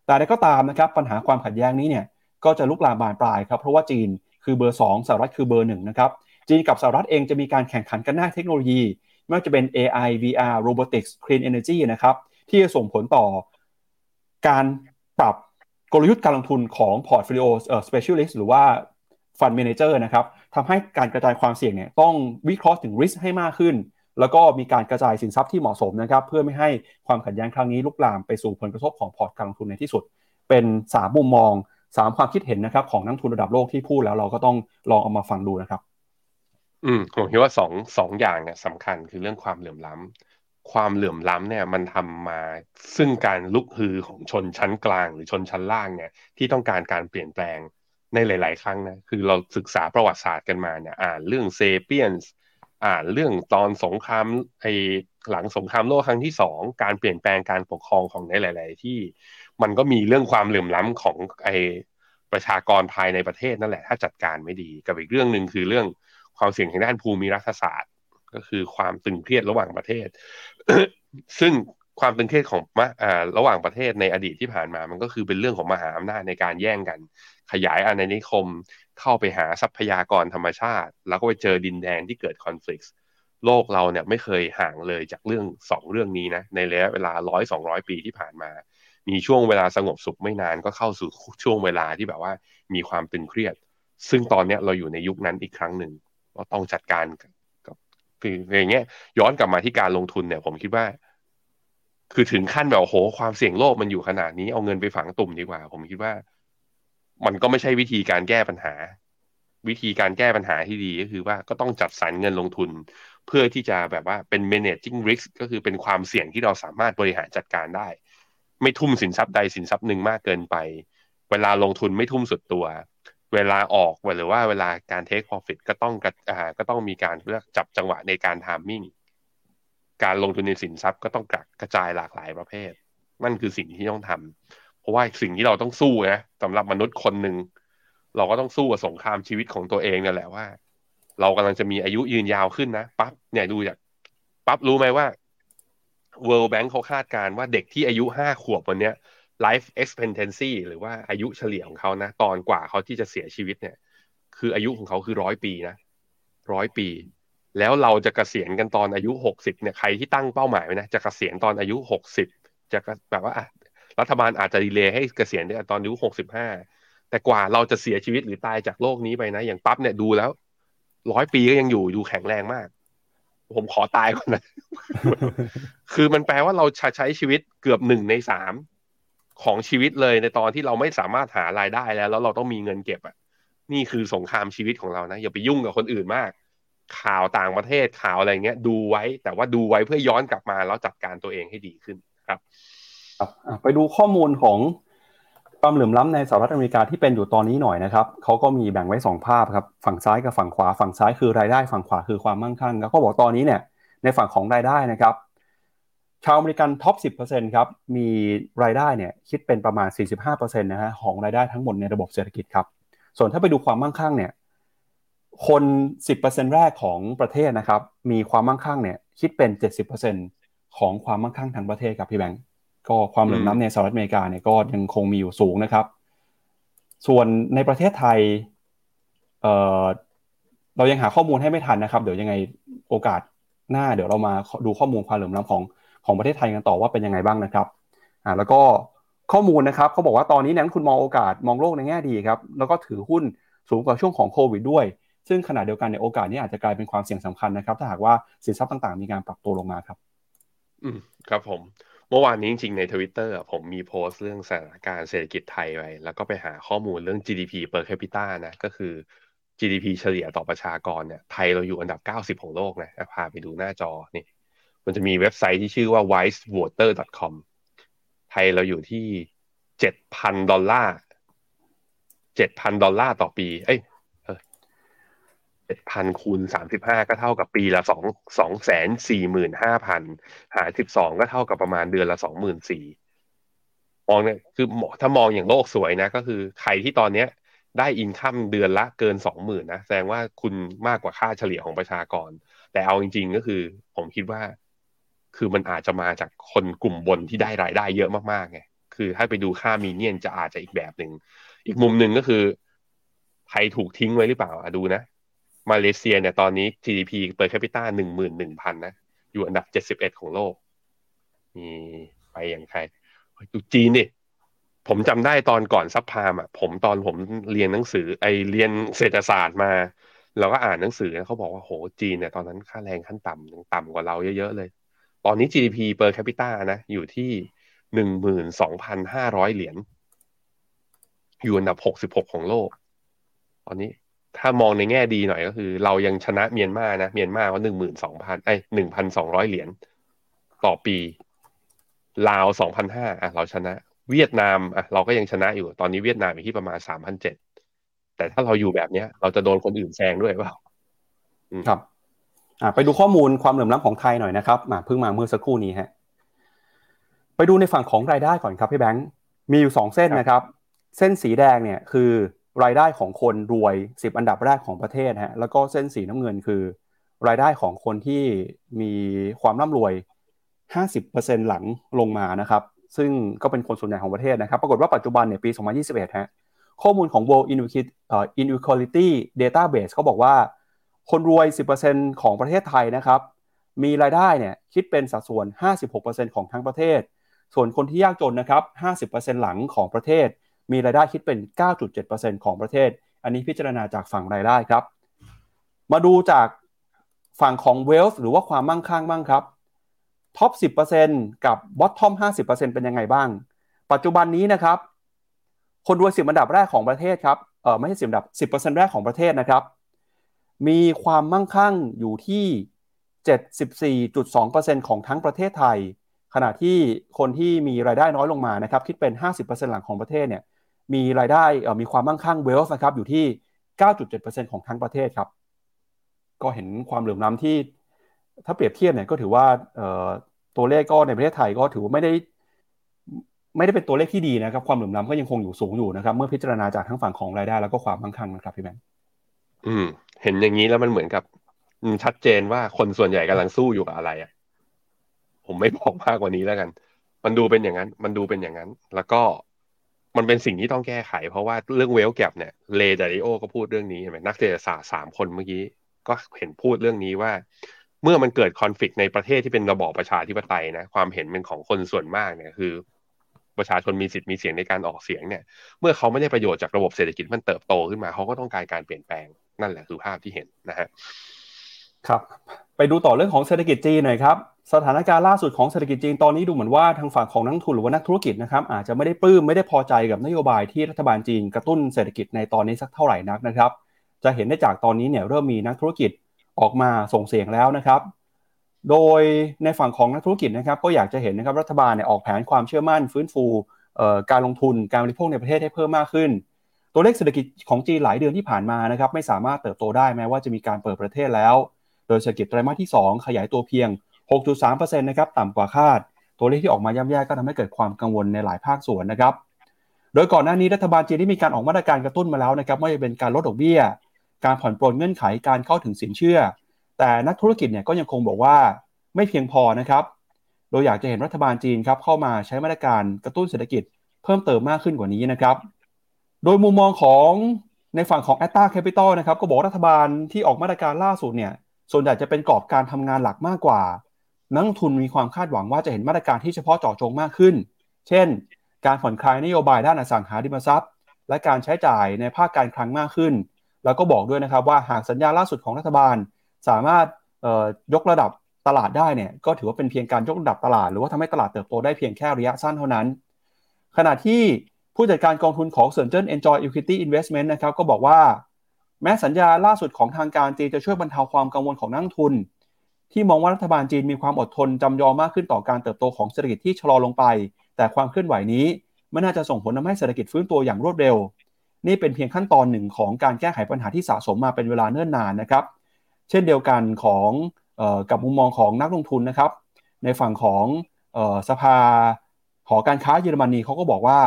แต่ใดก็ตามนะครับปัญหาความขัดแย้งนี้เนี่ยก็จะลุกลามบานปลายครับเพราะว่าจีนคือเบอร์ 2สหรัฐคือเบอร์1นะครับจีนกับสหรัฐเองจะมีการแข่งขันกันหน้าเทคโนโลยี ไม่ว่าจะเป็น AI VR robotics clean energy นะครับที่จะส่งผลต่อการ ปรับกลยุทธ์การลงทุนของ portfolio specialist หรือว่า fund manager นะครับทำให้การกระจายความเสี่ยงเนี่ยต้องวิเคราะห์ถึง risk ให้มากขึ้น แล้วก็มีการกระจายสินทรัพย์ที่เหมาะสมนะครับ เพื่อไม่ให้ความขัดแย้งครั้งนี้ลุกลามไปสู่ผลกระทบของพอร์ตการลงทุนในที่สุด เป็นสามมุมมองสามความคิดเห็นนะครับของนักทุนระดับโลกที่พูดแล้วเราก็ต้องลองเอามาฟังดูนะครับ อืมผมคิดว่าสองสองอย่างเนี่ยสำคัญคือเรื่องความเหลื่อมล้ำ ความเหลื่อมล้ำเนี่ยมันทำมาซึ่งการลุกฮือของชนชั้นกลางหรือชนชั้นล่างเนี่ยที่ต้องการการเปลี่ยนแปลงในหลาย ๆ ครั้งนะคือเราศึกษาประวัติศาสตร์กันมาเนี่ยอ่านเรื่องเซเปียนส์อ่านเรื่องตอนสงครามไอหลังสงครามโลกครั้งที่สองการเปลี่ยนแปลงการปกครองของในหลาย ๆ ที่ มันก็มีเรื่องความเหลื่อมล้ำของไอประชากรภายในประเทศนั่นแหละ ถ้าจัดการไม่ดีกับอีกเรื่องหนึ่งคือเรื่องความเสี่ยงทางด้านภูมิรัฐศาสตร์ ก็คือความตึงเครียดระหว่างประเทศ ซึ่งความตึงเครียดของระหว่างประเทศในอดีตที่ผ่านมา มันก็คือเป็นเรื่องของมหาอำนาจในการแย่งกัน ขยายอาณานิคม เข้าไปหาทรัพยากรธรรมชาติ แล้วก็ไปเจอดินแดนที่เกิดคอนฟ lict โลกเราเนี่ยไม่เคยห่างเลยจากเรื่องสองเรื่องนี้นะในระยะเวลาร้อยสองร้อยปีที่ผ่านมา มีช่วงเวลาสงบสุขไม่นานก็เข้าสู่ช่วงเวลาที่แบบว่ามีความตึงเครียด ซึ่งตอนเนี้ยเราอยู่ในยุคนั้นอีกครั้งหนึ่งเราต้องจัดการ คืออย่างเงี้ย ย้อนกลับมาที่การลงทุนเนี่ย ผมคิดว่า คือถึงขั้นแบบโหความเสี่ยงโลกมันอยู่ขนาดนี้เอาเงินไปฝังตุ่มดีกว่า ผมคิดว่า มันก็ไม่ใช่วิธีการแก้ปัญหา วิธีการแก้ปัญหาที่ดีก็คือว่าก็ต้องจัดสรรเงินลงทุน เพื่อที่จะแบบว่าเป็น managing risk ก็คือเป็นความเสี่ยงที่เราสามารถบริหารจัดการได้ ไม่ทุ่มสินทรัพย์ใดสินทรัพย์หนึ่งมากเกินไป เวลาลงทุนไม่ทุ่มสุดตัว เวลาออกหรือว่าเวลาการ take profit ก็ต้องอ่าก็ต้องมีการเลือกจับจังหวะในการ timing การลงทุนในสินทรัพย์ก็ต้องกระจายหลากหลายประเภท นั่นคือสิ่งที่ต้องทำเพราะว่าสิ่งที่เราต้องสู้นะสำหรับมนุษย์คนหนึ่งเราก็ต้องสู้กับสงครามชีวิตของตัวเองนั่นแหละว่า เรากำลังจะมีอายุยืนยาวขึ้นนะปั๊บเนี่ยดูจากปั๊บรู้ไหมว่า World Bank เขาคาดการณ์ว่าเด็กที่อายุห้าขวบวันเนี้ย life expectancy หรือว่าอายุเฉลี่ยของเขานะ ตอนกว่าเขาที่จะเสียชีวิตเนี่ย คืออายุของเขาคือร้อยปีนะร้อยปี แล้วเราจะกะเกษียณกันตอนอายุหกสิบเนี่ยใครที่ตั้งเป้าหมายไว้นะจะกะเกษียณตอนอายุหกสิบจะแบบว่ารัฐบาลอาจจะดีเลย์ให้เกษียณได้ตอนอายุหกสิบห้าแต่กว่าเราจะเสียชีวิตหรือตายจากโลกนี้ไปนะ อย่างปั๊บเนี่ยดูแล้วร้อยปีก็ยังอยู่ดูแข็งแรงมาก ผมขอตายก่อนนะ คือมันแปลว่าเราใช้ชีวิตเกือบหนึ่งในสาม ของชีวิตเลยในตอนที่เราไม่สามารถหารายได้แล้ว แล้วเราต้องมีเงินเก็บอะนี่คือสงครามชีวิตของเรานะอย่าไปยุ่งกับคนอื่นมาก ข่าวต่างประเทศข่าวอะไรเงี้ย ดูไว้ แต่ว่าดูไว้เพื่อย้อนกลับมาแล้วจัดการตัวเองให้ดีขึ้นครับครับไปดูข้อมูลของความเหลื่อมล้ำในสหรัฐอเมริกาที่เป็นอยู่ตอนนี้หน่อยนะครับเขาก็มีแบ่งไว้ 2 ภาพครับฝั่งซ้ายกับฝั่งขวา ฝั่งซ้ายคือรายได้ฝั่งขวาคือความมั่งคั่ง แล้วก็บอกตอนนี้เนี่ยในฝั่งของรายได้นะครับ ชาวอเมริกัน top 10%ครับ มีรายได้เนี่ยคิดเป็นประมาณ 45%นะฮะของรายได้ทั้งหมดในระบบเศรษฐกิจครับ ส่วนถ้าไปดูความมั่งคั่งเนี่ย คน 10%แรกของประเทศนะครับ มีความมั่งคั่งเนี่ยคิดเป็น 70%ของความมั่งคั่งทั้งประเทศครับพี่แบงค์ก็ความเหลื่อมล้ำในสหรัฐอเมริกาเนี่ยก็ยังคงมีอยู่สูงนะครับ ส่วนในประเทศไทยเอ่อเรายังหาข้อมูลให้ไม่ทันนะครับ เดี๋ยวยังไงโอกาสหน้าเดี๋ยวเรามาดูข้อมูลความเหลื่อมล้ำของ ของประเทศไทยกันต่อว่าเป็นยังไงบ้างนะครับอ่าแล้วก็ข้อมูลนะครับเขาบอกว่าตอนนี้นักคุณมองโอกาสมองโลกในแง่ดีครับแล้วก็ถือหุ้นสูงกว่าช่วงของโควิดด้วย ซึ่งขณะเดียวกันในโอกาสนี้อาจจะกลายเป็นความเสี่ยงสำคัญนะครับ ถ้าหากว่าสินทรัพย์ต่างๆ มีการปรับตัวลงมาครับ อืมครับผมเมื่อวานนี้จริงๆ ในทวิตเตอร์ผมมีโพสต์เรื่องสถานการณ์เศรษฐกิจไทยไว้ แล้วก็ไปหาข้อมูลเรื่อง GDP per capita นะก็คือ GDP เฉลี่ยต่อประชากรเนี่ยไทยเราอยู่อันดับ 90 ของโลกนะพาไปดูหน้าจอนี่ มันจะมีเว็บไซต์ที่ชื่อว่า wisevoter.com ไทยเราอยู่ที่7,000ดอลลาร์7,000ดอลลาร์ต่อปี เอ้ยเจ็ดพันคูณสามสิบห้าก็เท่ากับปีละสองสองแสนสี่หมื่นห้าพันหารสิบสองก็เท่ากับประมาณเดือนละสองหมื่นสี่มองเนี่ยคือถ้ามองอย่างโลกสวยนะ ก็คือใครที่ตอนเนี้ยได้อินคัมเดือนละเกินสองหมื่นนะแสดงว่าคุณมากกว่าค่าเฉลี่ยของประชากร แต่เอาจริง ๆ ก็คือ ผมคิดว่า คือมันอาจจะมาจากคนกลุ่มบนที่ได้รายได้เยอะมากๆไงคือถ้าไปดูค่ามีเนียนจะอาจจะอีกแบบหนึ่งอีกมุมหนึ่งก็คือใครถูกทิ้งไว้หรือเปล่าอะดูนะ มาเลเซียเนี่ยตอนนี้ GDP เปิดแคปิตาหนึ่งหมื่นหนึ่งพันนะ อยู่อันดับเจ็ดสิบเอ็ดของโลกมีไปอย่างใครดูจีนนี่ผมจำได้ตอนก่อนซับพามอะ ผมตอนผมเรียนหนังสือ ไอเรียนเศรษฐศาสตร์มา เราก็อ่านหนังสือเขาบอกว่าโหจีนเนี่ยตอนนั้นค่าแรงขั้นต่ำยังต่ำกว่าเราเยอะๆเลย ตอนนี้ GDP เปิดแคปิตานะ อยู่ที่หนึ่งหมื่นสองพันห้าร้อยเหรียญอยู่อันดับหกสิบหกของโลก ตอนนี้ถ้ามองในแง่ดีหน่อยก็คือ เรายังชนะเมียนมานะ เมียนมาเขาหนึ่งหมื่นสองพันไอหนึ่งพันสองร้อยเหรียญต่อปี ลาวสองพันห้าอะเราชนะ เวียดนามอะเราก็ยังชนะอยู่ ตอนนี้เวียดนามอยู่ที่ประมาณสามพันเจ็ดแต่ถ้าเราอยู่แบบเนี้ย เราจะโดนคนอื่นแซงด้วยเปล่าครับ ไปดูข้อมูลความเหลื่อมล้ำของไทยหน่อยนะครับมาเพิ่งมาเมื่อสักครู่นี้ฮะไปดูในฝั่งของรายได้ก่อนครับพี่แบงค์มีอยู่สองเส้นนะครับ เส้นสีแดงเนี่ยคือรายได้ของคนรวย 10 อันดับแรกของประเทศฮะแล้วก็เส้นสีน้ำเงินคือ รายได้ของคนที่มีความร่ำรวย 50%หลังลงมานะครับ ซึ่งก็เป็นคนส่วนใหญ่ของประเทศนะครับ ปรากฏว่าปัจจุบันเนี่ยปี 2021ฮะข้อมูลของ World Inequality Database เขาบอกว่า คนรวย 10%ของประเทศไทยนะครับ มีรายได้เนี่ยคิดเป็นสัดส่วน 56%ของทั้งประเทศ ส่วนคนที่ยากจนนะครับ 50%หลังของประเทศ มีรายได้คิดเป็น 9.7%ของประเทศ อันนี้พิจารณาจากฝั่งรายได้ครับ มาดูจากฝั่งของ wealth หรือว่าความมั่งคั่งบ้างครับ top 10%กับ bottom 50%เป็นยังไงบ้าง ปัจจุบันนี้นะครับ คนรวยสิบอันดับแรกของประเทศครับ เออไม่ใช่สิบอันดับ 10%แรกของประเทศนะครับ มีความมั่งคั่งอยู่ที่ 74.2%ของทั้งประเทศไทย ขณะที่คนที่มีรายได้น้อยลงมานะครับคิดเป็น 50%หลังของประเทศเนี่ยมีรายได้มีความมั่งคั่งเวลส์นะครับอยู่ที่ 9.7%ของทั้งประเทศครับ ก็เห็นความเหลื่อมล้ำที่ถ้าเปรียบเทียบเนี่ยก็ถือว่าตัวเลขก็ในประเทศไทยก็ถือว่าไม่ได้ไม่ได้เป็นตัวเลขที่ดีนะครับ ความเหลื่อมล้ำก็ยังคงอยู่สูงอยู่นะครับ เมื่อพิจารณาจากทั้งฝั่งของรายได้แล้วก็ความมั่งคั่งนะครับพี่แบงค์ อืม เห็นอย่างนี้แล้วมันเหมือนกับชัดเจนว่าคนส่วนใหญ่กำลังสู้อยู่กับอะไรอะ ผมไม่บอกมากกว่านี้แล้วกัน มันดูเป็นอย่างนั้น มันดูเป็นอย่างนั้น แล้วก็มันเป็นสิ่งที่ต้องแก้ไข เพราะว่าเรื่องเวลแกรเนี่ยเลเดริโอก็พูดเรื่องนี้เห็นไหมนักเศรษฐศาสตร์สามคนเมื่อกี้ก็เห็นพูดเรื่องนี้ว่า เมื่อมันเกิดคอนฟ lict ในประเทศที่เป็นระบอบประชาธิปไตยนะ ความเห็นเป็นของคนส่วนมากเนี่ยคือ ประชาชนมีสิทธิ์มีเสียงในการออกเสียงเนี่ย เมื่อเขาไม่ได้ประโยชน์จากระบบเศรษฐกิจมันเติบโตขึ้นมาเขาก็ต้องการการเปลี่ยนแปลง นั่นแหละคือภาพที่เห็นนะฮะครับ ไปดูต่อเรื่องของเศรษฐกิจจีนหน่อยครับสถานการณ์ล่าสุดของเศรษฐกิจจีนตอนนี้ดูเหมือนว่าทางฝั่งของนักทุนหรือว่านักธุรกิจนะครับอาจจะไม่ได้ปลื้มไม่ได้พอใจกับนโยบายที่รัฐบาลจีนกระตุ้นเศรษฐกิจในตอนนี้สักเท่าไหร่นักนะครับ จะเห็นได้จากตอนนี้เนี่ยเริ่มมีนักธุรกิจออกมาส่งเสียงแล้วนะครับ โดยในฝั่งของนักธุรกิจนะครับก็อยากจะเห็นนะครับรัฐบาลเนี่ยออกแผนความเชื่อมั่น ฟื้นฟูการลงทุนการบริโภคในประเทศให้เพิ่มมากขึ้น ตัวเลขเศรษฐกิจของจีนหลายเดือนที่ผ่านมานะครับไม่สามารถเติบโตได้แม้ว่าจะมีการเปิดประเทศแล้ว โดยเศรษฐกิจไตรมาสที่ 2 ขยายตัวเพียง 6.3%นะครับต่ำกว่าคาด ตัวเลขที่ออกมาย่ำแย่ก็ทำให้เกิดความกังวลในหลายภาคส่วนนะครับ โดยก่อนหน้านี้รัฐบาลจีนได้มีการออกมาตรการกระตุ้นมาแล้วนะครับไม่ว่าจะเป็นการลดดอกเบี้ย การผ่อนปลนเงื่อนไขการเข้าถึงสินเชื่อ แต่นักธุรกิจเนี่ยก็ยังคงบอกว่าไม่เพียงพอนะครับโดยอยากจะเห็นรัฐบาลจีนครับเข้ามาใช้มาตรการกระตุ้นเศรษฐกิจเพิ่มเติมมากขึ้นกว่านี้นะครับ โดยมุมมองของในฝั่งของ a t t a Capital นะครับก็บอกรัฐบาลที่ออกมาตรการล่าสุดเนี่ยส่วนใหญ่จะเป็นกรอบการทำงานหลักมากกว่า นักทุนมีความคาดหวังว่าจะเห็นมาตรการที่เฉพาะเจาะจงมากขึ้น เช่น การผ่อนคลายนโยบายด้านอสังหาริมทรัพย์ และการใช้จ่ายในภาคการคลังมากขึ้น แล้วก็บอกด้วยนะครับว่าหากสัญญาล่าสุดของรัฐบาล สามารถยกระดับตลาดได้เนี่ยก็ถือว่าเป็นเพียงการยกระดับตลาด หรือว่าทำให้ตลาดเติบโตได้เพียงแค่ระยะสั้นเท่านั้น ขณะที่ ผู้จัดการกองทุนของเซินเจิ้น Enjoy Equity Investment นะครับก็บอกว่า แม้สัญญาล่าสุดของทางการจีนจะช่วยบรรเทาความกังวลของนักทุน ที่มองว่ารัฐบาลจีนมีความอดทนจำยอมมากขึ้นต่อการเติบโตของเศรษฐกิจที่ชะลอลงไป แต่ความเคลื่อนไหวนี้ไม่น่าจะส่งผลทาให้เศรษฐกิจฟื้นตัวอย่างรวดเร็ว นี่เป็นเพียงขั้นตอนหนึ่งของการแก้ไขปัญหาที่สะสมมาเป็นเวลาเนิ่นนานนะครับเช่นเดียวกันของกับมุมมองของนักลงทุนนะครับ ในฝั่งของสภาหอการค้าเยอรมนีเขาก็บอกว่า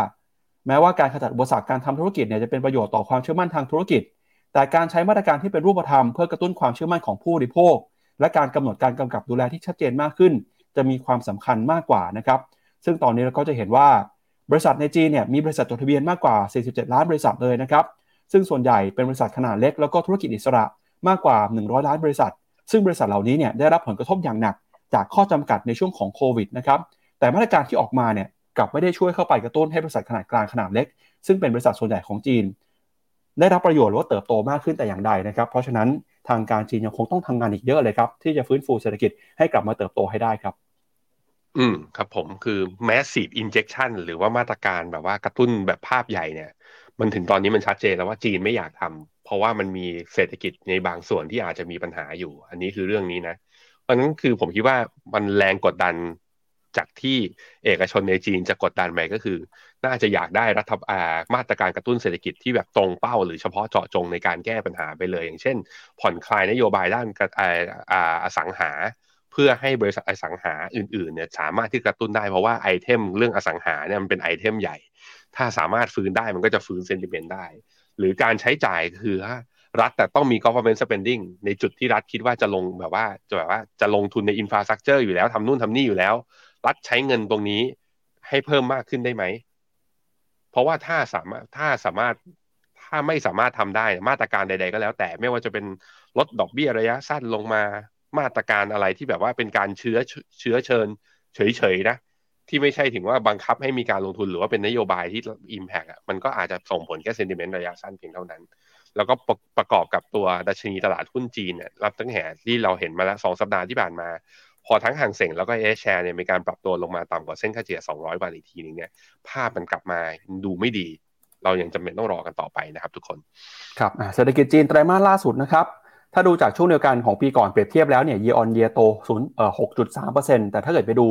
แม้ว่าการขจัดอุปสรรคการทำธุรกิจเนี่ยจะเป็นประโยชน์ต่อความเชื่อมั่นทางธุรกิจ แต่การใช้มาตรการที่เป็นรูปธรรมเพื่อกระตุ้นความเชื่อมั่นของผู้บริโภค และการกำหนดการกำกับดูแลที่ชัดเจนมากขึ้น จะมีความสำคัญมากกว่านะครับ ซึ่งตอนนี้เราก็จะเห็นว่าบริษัทในจีนเนี่ยมีบริษัทจดทะเบียนมากกว่า 47 ล้านบริษัทเลยนะครับ ซึ่งส่วนใหญ่เป็นบริษัทขนาดเล็กแล้วก็ธุรกิจอิสระมากกว่า 100 ล้านบริษัท ซึ่งบริษัทเหล่านี้เนี่ยได้รับผลกระทบอย่างหนัก จากข้อจำกัดในช่วงของโควิดนะครับ แต่มาตรการที่ออกมาเนี่ย กลับไม่ได้ช่วยเข้าไปกระตุ้นให้บริษัทขนาดกลางขนาดเล็ก ซึ่งเป็นบริษัทส่วนใหญ่ของจีน ได้รับประโยชน์หรือว่าเติบโตมากขึ้นแต่อย่างใดนะครับ เพราะฉะนั้นทางการจีนยังคงต้องทำงานอีกเยอะเลยครับ ที่จะฟื้นฟูเศรษฐกิจให้กลับมาเติบโตให้ได้ครับ อืมครับผมคือ massive injection หรือว่ามาตรการแบบว่ากระตุ้นแบบภาพใหญ่เนี่ย มันถึงตอนนี้มันชัดเจนแล้วว่าจีนไม่อยากทำเพราะว่ามันมีเศรษฐกิจในบางส่วนที่อาจจะมีปัญหาอยู่ อันนี้คือเรื่องนี้นะเพราะนั้นคือผมคิดว่ามันแรงกดดัน จากที่เอกชนในจีนจะกดดันไปก็คือ น่าจะอยากได้รัฐบาลมาตรการกระตุ้นเศรษฐกิจที่แบบตรงเป้า หรือเฉพาะเจาะจงในการแก้ปัญหาไปเลย อย่างเช่น ผ่อนคลายนโยบายด้านอสังหา เพื่อให้บริษัทอสังหาอื่นๆเนี่ยสามารถที่กระตุ้นได้เพราะว่าไอเทมเรื่องอสังหาเนี่ยมันเป็นไอเทมใหญ่ ถ้าสามารถฟื้นได้มันก็จะฟื้นเซนติเมนต์ได้ หรือการใช้จ่ายคือรัฐแต่ต้องมี government spending ในจุดที่รัฐคิดว่าจะลงแบบว่าจะแบบว่าจะลงทุนใน infrastructure อยู่แล้วทำนู่นทำนี่อยู่แล้ว รัฐใช้เงินตรงนี้ให้เพิ่มมากขึ้นได้ไหม เพราะว่าถ้าสามารถถ้าสามารถถ้าไม่สามารถทำได้มาตรการใด ๆ ก็แล้ว แต่ไม่ว่าจะเป็นลดดอกเบี้ยระยะสั้นลงมามาตรการอะไรที่แบบว่าเป็นการเชื้อเชื้อเชิญ เฉยๆนะที่ไม่ใช่ถึงว่าบังคับให้มีการลงทุนหรือว่าเป็นนโยบายที่ Impact อะมันก็อาจจะส่งผลแค่เซนติเมนต์ระยะสั้นเพียงเท่านั้น แล้วก็ประประกอบกับตัวดัชนีตลาดหุ้นจีนเนี่ยรับตั้งแต่ที่เราเห็นมาแล้วสองสัปดาห์ที่ผ่านมา พอทั้งห่างเสียงแล้วก็เอชแชร์เนี่ยมีการปรับตัวลงมาต่ำกว่าเส้นค่าเฉลี่ย 200บาทอีกทีนึงเนี่ยภาพมันกลับมาดูไม่ดี เรายังจำเป็นต้องรอกันต่อไปนะครับทุกคนครับเศรษฐกิจจีนไตรมาสล่าสุดนะครับถ้าดูจากช่วงเดียวกันของปีก่อนเปรียบเทียบแล้วเนี่ย year on year โต0เอ่อ6.3%แต่ถ้าเกิดไปดู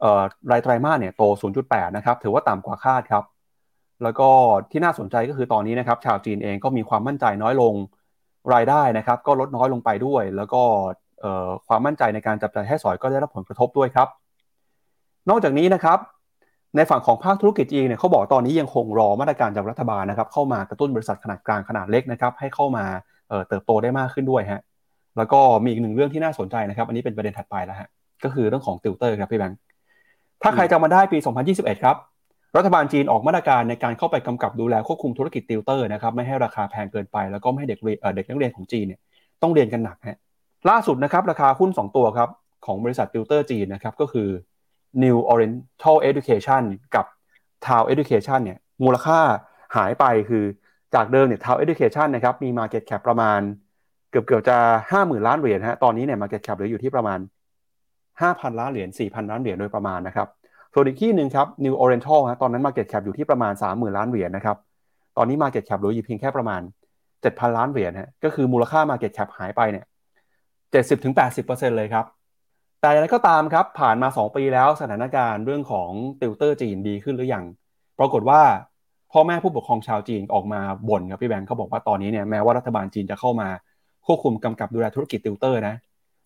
เอ่อรายไตรมาสเนี่ยโต0.8นะครับถือว่าต่ำกว่าคาดครับ แล้วก็ที่น่าสนใจก็คือตอนนี้นะครับชาวจีนเองก็มีความมั่นใจน้อยลงรายได้นะครับ ก็ลดน้อยลงไปด้วย แล้วก็ ความมั่นใจในการจับจ่ายให้สอยก็ได้รับผลกระทบด้วยครับ นอกจากนี้นะครับ ในฝั่งของภาคธุรกิจเองเนี่ยเขาบอกตอนนี้ยังคงรอมาตรการจากรัฐบาลนะครับ เข้ามากระตุ้นบริษัทขนาดกลางขนาดเล็กนะครับให้เข้ามาเติบโตได้มากขึ้นด้วยฮะแล้วก็มีอีกหนึ่งเรื่องที่น่าสนใจนะครับ อันนี้เป็นประเด็นถัดไปแล้วฮะก็คือเรื่องของติวเตอร์ครับพี่แบงค์ถ้าใครจำมาได้ปี 2021 ครับรัฐบาลจีนออกมาตรการในการเข้าไปกำกับดูแลควบคุมธุรกิจติวเตอร์นะครับไม่ให้ราคาแพงเกินไป แล้วก็ไม่ให้เด็กเรียนเอ่อเด็กนักเรียนของจีนเนี่ยต้องเรียนกันหนักฮะ ล่าสุดนะครับราคาหุ้น 2 ตัวครับของบริษัทติวเตอร์จีนนะครับก็คือ New Oriental Education กับ TAL Education เนี่ยมูลค่าหายไปคือจากเดิมเนี่ย Town Education นะครับมี Market Cap ประมาณ เกือบเกือบจะ 50,000 ล้านเหรียญฮะตอนนี้เนี่ย Market Cap เหลืออยู่ที่ประมาณ 5,000 ล้านเหรียญ4,000 ล้านเหรียญโดยประมาณนะครับส่วนอีกที่หนึ่งครับ New Oriental ฮะตอนนั้น Market Cap อยู่ที่ประมาณ 30,000 ล้านเหรียญนะครับตอนนี้ Market Cap เหลืออยู่เพียงแค่ประมาณ 7,000 ล้านเหรียญฮะก็คือมูลค่า Market Cap หายไปเนี่ย 70-80%เลยครับ แต่อย่างไรก็ตามครับ ผ่านมา 2 ปีแล้วสถานการณ์เรื่องของติวเตอร์จีนดีขึ้นหรือยัง ปรากฏว่าพ่อแม่ผู้ปกครองชาวจีนออกมาบ่นครับพี่แบงค์เขาบอกว่าตอนนี้เนี่ยแม้ว่ารัฐบาลจีนจะเข้ามาควบคุมกำกับดูแลธุรกิจติวเตอร์นะ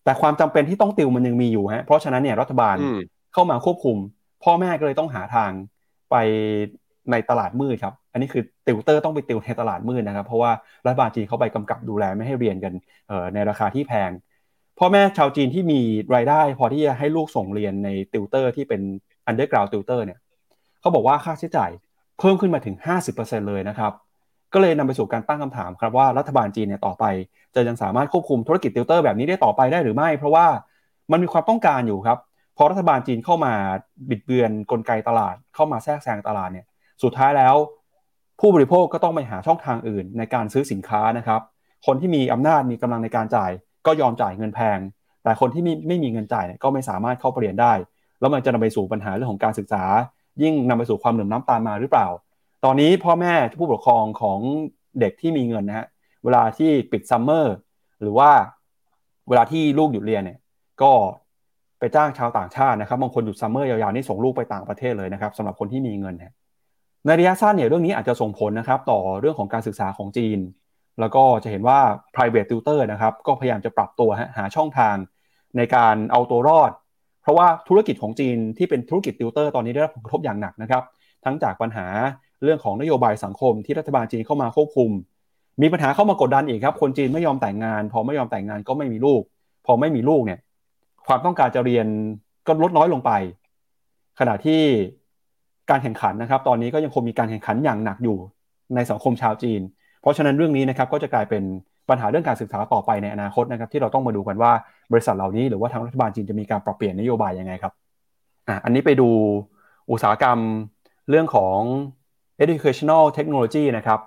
แต่ความจำเป็นที่ต้องติวมันยังมีอยู่ฮะเพราะฉะนั้นเนี่ยรัฐบาลอืมเข้ามาควบคุม พ่อแม่ก็เลยต้องหาทางไปในตลาดมืดครับ อันนี้คือติวเตอร์ต้องไปติวในตลาดมืดนะครับ เพราะว่ารัฐบาลจีนเข้าไปกำกับดูแลไม่ให้เรียนกันเอ่อในราคาที่แพง พ่อแม่ชาวจีนที่มีรายได้ พอที่จะให้ลูกส่งเรียนในติวเตอร์ที่เป็น underground tutor เนี่ยเขาบอกว่าค่าใช้จ่ายเพิ่มขึ้นมาถึง 50%เลยนะครับ ก็เลยนำไปสู่การตั้งคำถามครับว่ารัฐบาลจีนเนี่ยต่อไป จะยังสามารถควบคุมธุรกิจติวเตอร์แบบนี้ได้ต่อไปได้หรือไม่ เพราะว่ามันมีความต้องการอยู่ครับพอรัฐบาลจีนเข้ามาบิดเบือนกลไกตลาด เข้ามาแทรกแซงตลาดเนี่ยสุดท้ายแล้ว ผู้บริโภคก็ต้องไปหาช่องทางอื่นในการซื้อสินค้านะครับ คนที่มีอำนาจมีกำลังในการจ่าย ก็ยอมจ่ายเงินแพง แต่คนที่ไม่ไม่มีเงินจ่ายก็ไม่สามารถเข้าไปเรียนได้ แล้วมันจะนำไปสู่ปัญหาเรื่องของการศึกษา ยิ่งนำไปสู่ความเหลื่อมล้ำตามมาหรือเปล่า ตอนนี้พ่อแม่ผู้ปกครองของเด็กที่มีเงินนะฮะเวลาที่ปิดซัมเมอร์หรือว่าเวลาที่ลูกหยุดเรียนเนี่ยก็ไปจ้างชาวต่างชาตินะครับบางคนหยุดซัมเมอร์ยาวๆนี่ส่งลูกไปต่างประเทศเลยนะครับสำหรับคนที่มีเงินในระยะสั้นเนี่ยเรื่องนี้อาจจะส่งผลนะครับต่อเรื่องของการศึกษาของจีน แล้วก็จะเห็นว่า private tutor นะครับ ก็พยายามจะปรับตัวหาช่องทางในการเอาตัวรอด เพราะว่าธุรกิจของจีนที่เป็นธุรกิจติวเตอร์ตอนนี้ได้รับผลกระทบอย่างหนักนะครับ ทั้งจากปัญหาเรื่องของนโยบายสังคมที่รัฐบาลจีนเข้ามาควบคุม มีปัญหาเข้ามากดดันอีกครับ คนจีนไม่ยอมแต่งงาน พอไม่ยอมแต่งงานก็ไม่มีลูก พอไม่มีลูกเนี่ย ความต้องการจะเรียนก็ลดน้อยลงไป ขณะที่การแข่งขันนะครับ ตอนนี้ก็ยังคงมีการแข่งขันอย่างหนักอยู่ในสังคมชาวจีน เพราะฉะนั้นเรื่องนี้นะครับก็จะกลายเป็นปัญหาเรื่องการศึกษาต่อไปในอนาคตนะครับที่เราต้องมาดูกันว่าบริษัทเหล่านี้หรือว่าทางรัฐบาลจีนจะมีการปรับเปลี่ยนนโยบายยังไงครับอะอันนี้ไปดูอุตสาหกรรมเรื่องของ educational technology นะครับ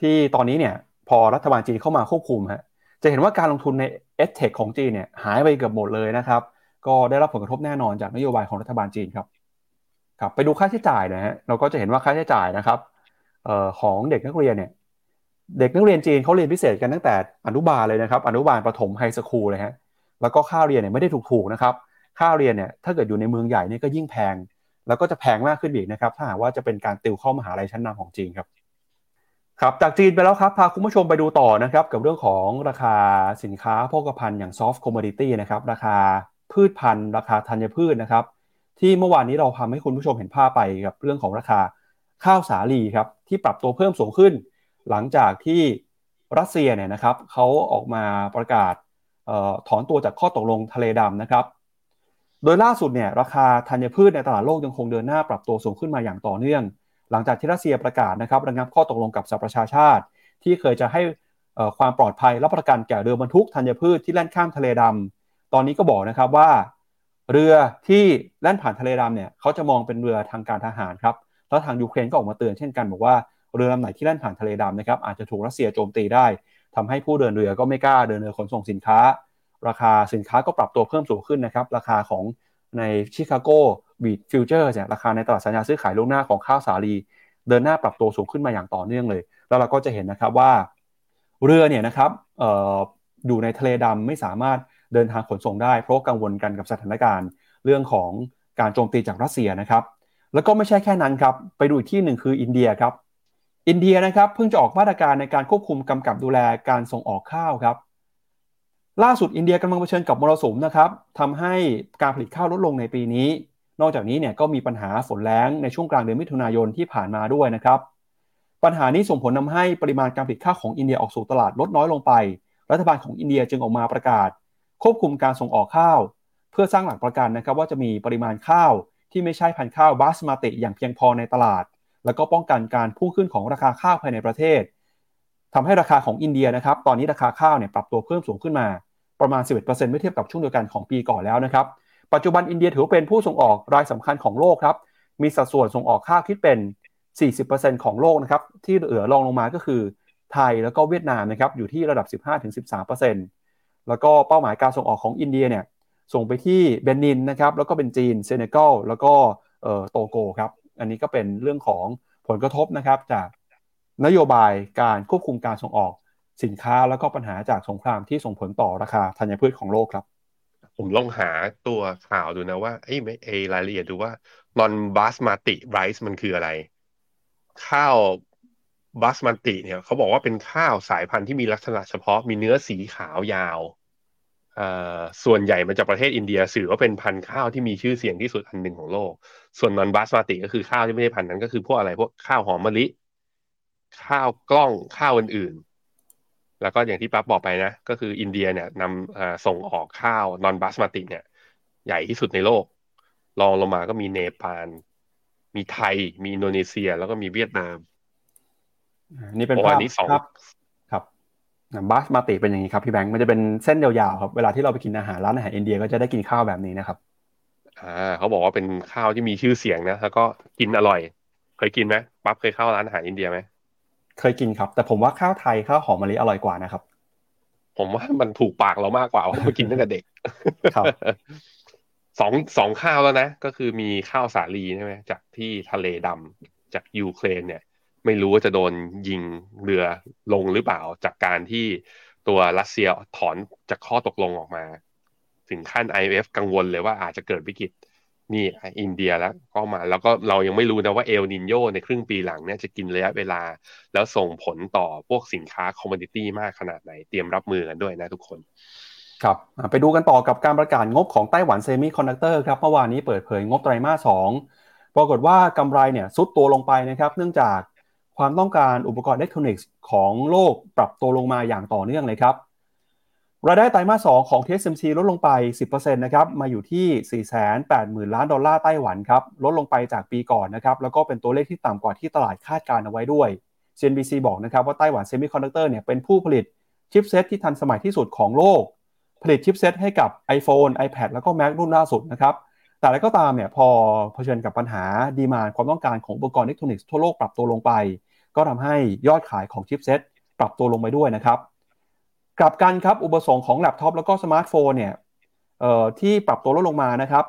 ที่ตอนนี้เนี่ยพอรัฐบาลจีนเข้ามาควบคุมฮะจะเห็นว่าการลงทุนใน edtech ของจีนเนี่ยหายไปเกือบหมดเลยนะครับ ก็ได้รับผลกระทบแน่นอนจากนโยบายของรัฐบาลจีนครับครับไปดูค่าใช้จ่ายนะฮะเราก็จะเห็นว่าค่าใช้จ่ายนะครับออของเด็กนักเรียนเนี่ย เด็กนักเรียนจีนเขาเรียนพิเศษกันตั้งแต่อนุบาลเลยนะครับ อนุบาลประถมไฮสคูลเลยฮะแล้วก็ค่าเรียนเนี่ยไม่ได้ถูกๆนะครับค่าเรียนเนี่ยถ้าเกิดอยู่ในเมืองใหญ่เนี่ยก็ยิ่งแพง แล้วก็จะแพงมากขึ้นอีกนะครับ ถ้าหากว่าจะเป็นการติวเข้ามหาลัยชั้นนำของจีนครับครับจากจีนไปแล้วครับ พาคุณผู้ชมไปดูต่อนะครับ กับเรื่องของราคาสินค้าโภคภัณฑ์อย่าง soft commodity นะครับราคาพืชพันธุ์ราคาธัญพืชนะครับ ที่เมื่อวานนี้เราทำให้คุณผู้ชมเห็นภาพไปกับเรื่องของราคาข้าวสาลีครับที่ปรับตัวเพิ่มสูงขึ้น หลังจากที่รัสเซียเนี่ยนะครับเขาออกมาประกาศออถอนตัวจากข้อตกลงทะเลดำนะครับ โดยล่าสุดเนี่ยราคาธัญพืชในตลาดโลกยังคงเดินหน้าปรับตัวสูงขึ้นมาอย่างต่อเนื่อง หลังจากที่รัสเซียประกาศนะครับระงับข้อตกลงกับสหประชาชาติ ที่เคยจะให้ความปลอดภัยและประกันแก่เรือบรรทุกธัญพืชที่แล่นข้ามทะเลดำตอนนี้ก็บอกนะครับว่า เรือที่แล่นผ่านทะเลดำเนี่ยเขาจะมองเป็นเรือทางการทหารครับแล้วทางยูเครนก็ออกมาเตือนเช่นกันบอกว่า เรือลำไหนที่แล่นผ่านทะเลดำนะครับอาจจะถูกรัสเซียโจมตีได้ทำให้ผู้เดินเรือก็ไม่กล้าเดินเรือขนส่งสินค้า ราคาสินค้าก็ปรับตัวเพิ่มสูงขึ้นนะครับราคาของในชิคาโกบีดฟิวเจอร์เนี่ยราคาในตลาดสัญญาซื้อขายล่วงหน้าของข้าวสาลี เดินหน้าปรับตัวสูงขึ้นมาอย่างต่อเนื่องเลย แล้วเราก็จะเห็นนะครับว่า เรือเนี่ยนะครับอออยู่ในทะเลดำไม่สามารถเดินทางขนส่งได้ เพราะกังวลกันกับสถานการณ์ เรื่องของการโจมตีจากรัสเซียนะครับ แล้วก็ไม่ใช่แค่นั้นครับ ไปดูอีกที่หนึ่งคืออินเดียครับ อินเดียนะครับเพิ่งจะออกมาตรการในการควบคุมกำกับดูแลการส่งออกข้าวครับ ล่าสุดอินเดียกำลังเผชิญกับมรสุมนะครับทำให้การผลิตข้าวลดลงในปีนี้ นอกจากนี้เนี่ยก็มีปัญหาฝนแล้งในช่วงกลางเดือนมิถุนายนที่ผ่านมาด้วยนะครับ ปัญหานี้ส่งผลทาให้ปริมาณการผลิตข้าวของอินเดียออกสู่ตลาดลดน้อยลงไป รัฐบาลของอินเดียจึงออกมาประกาศ ควบคุมการส่งออกข้าว เพื่อสร้างหลักประกันนะครับว่าจะมีปริมาณข้าวที่ไม่ใช่พันธุ์ข้าวบาสมาติอย่างเพียงพอในตลาด แล้วก็ป้องกันการพุ่งขึ้นของราคาข้าวภายในประเทศทำให้ราคาของอินเดียนะครับ ตอนนี้ราคาข้าวเนี่ยปรับตัวเพิ่มสูงขึ้นมาประมาณ 11%เมื่อเทียบกับช่วงเดียวกันของปีก่อนแล้วนะครับ ปัจจุบันอินเดียถือเป็นผู้ส่งออกรายสำคัญของโลกครับ มีสัดส่วนส่งออกข้าวคิดเป็น 40%ของโลกนะครับ ที่เหลือรองลงมาก็คือไทยแล้วก็เวียดนามนะครับ อยู่ที่ระดับ 15-13%แล้วก็เป้าหมายการส่งออกของอินเดียเนี่ย ส่งไปที่เบนินนะครับ แล้วก็เป็นจีน เซเนกัล แล้วก็โตโกครับ อันนี้ก็เป็นเรื่องของผลกระทบนะครับจากนโยบายการควบคุมการส่งออกสินค้าแล้วก็ปัญหาจากสงครามที่ส่งผลต่อราคาธัญพืชของโลกครับ ผมลองหาตัวข่าวดูนะว่าไอ้ไม่เอรายละเอียดดูว่า non basmati rice มันคืออะไร ข้าวบาสมันติเนี่ยเขาบอกว่าเป็นข้าวสายพันธุ์ที่มีลักษณะเฉพาะมีเนื้อสีขาวยาว ส่วนใหญ่มาจากประเทศอินเดียสื่อว่าเป็นพันธุ์ข้าวที่มีชื่อเสียงที่สุดอันหนึ่งของโลก ส่วนนอนบาสมาติก็คือข้าวที่ไม่ใช่พันธุ์นั้นก็คือพวกอะไรพวกข้าวหอมมะลิ ข้าวกล้องข้าวอื่นๆ แล้วก็อย่างที่ปั๊บบอกไปนะ ก็คืออินเดียเนี่ยนำส่งออกข้าวนอนบาสมาติเนี่ย ใหญ่ที่สุดในโลกรองลงมาก็มีเนปาลมีไทย มีอินโดนีเซีย แล้วก็มีเวียดนาม นี่เป็นภาพนี้สองครั บบาสมาติเป็นอย่างนี้ครับพี่แบงค์มันจะเป็นเส้นยาวๆครับเวลาที่เราไปกินอาหารร้านอาหารอินเดียก็จะได้กินข้าวแบบนี้นะครับอ่าเขาบอกว่าเป็นข้าวที่มีชื่อเสียงนะแล้วก็กินอร่อย เคยกินไหมปั๊บเคยเข้าร้านอาหารอินเดียไหมเคยกินครับ แต่ผมว่าข้าวไทยข้าวหอมมะลิอร่อยกว่านะครับ ผมว่ามันถูกปากเรามากกว่าเพราะกินตั้งแต่เด็กครับสองสองข้าวแล้วนะ ก็คือมีข้าวสาลีใช่ไหมจากที่ทะเลดำจากยูเครนเนี่ย ไม่รู้ว่าจะโดนยิงเรือลงหรือเปล่า จากการที่ตัวรัสเซียถอนจากข้อตกลงออกมา ถึงขั้น IMF กังวลเลยว่าอาจจะเกิดวิกฤตนี่อินเดียแล้วก็มา แล้วก็เรายังไม่รู้นะว่าเอลนินโยในครึ่งปีหลังเนี่ยจะกินระยะเวลา แล้วส่งผลต่อพวกสินค้า commodity มากขนาดไหน เตรียมรับมือกันด้วยนะทุกคนครับไปดูกันต่อกับการประกาศงบของไต้หวันเซมิคอนดักเตอร์ครับเมื่อวานนี้เปิดเผยงบไตรมาสสองปรากฏว่ากำไรเนี่ยทรุดตัวลงไปนะครับ เนื่องจาก ความต้องการอุปกรณ์อิเล็กทรอนิกส์ของโลกปรับตัวลงมาอย่างต่อเนื่องเลยครับ รายได้ไตรมาสสองของ TSMC ลดลงไป 10%นะครับ มาอยู่ที่ 480,000 ล้านดอลลาร์ไต้หวันครับ ลดลงไปจากปีก่อนนะครับ แล้วก็เป็นตัวเลขที่ต่ำกว่าที่ตลาดคาดการณ์เอาไว้ด้วย CNBC บอกนะครับว่าไต้หวันเซมิคอนดักเตอร์เนี่ยเป็นผู้ผลิตชิปเซตที่ทันสมัยที่สุดของโลก ผลิตชิปเซตให้กับ iPhone, iPad แล้วก็ Mac รุ่นล่าสุดนะครับแต่อะไรก็ตามเนี่ยพอเผชิญกับปัญหา demand ความต้องการของอุปกรณ์อิเล็กทรอนิกส์ทั่วโลกปรับตัวลงไป ก็ทำให้ยอดขายของชิปเซตปรับตัวลงไปด้วยนะครับกลับกันครับอุปสงค์ของแล็ปท็อปแล้วก็สมาร์ทโฟนเนี่ยที่ปรับตัวลดลงมานะครับ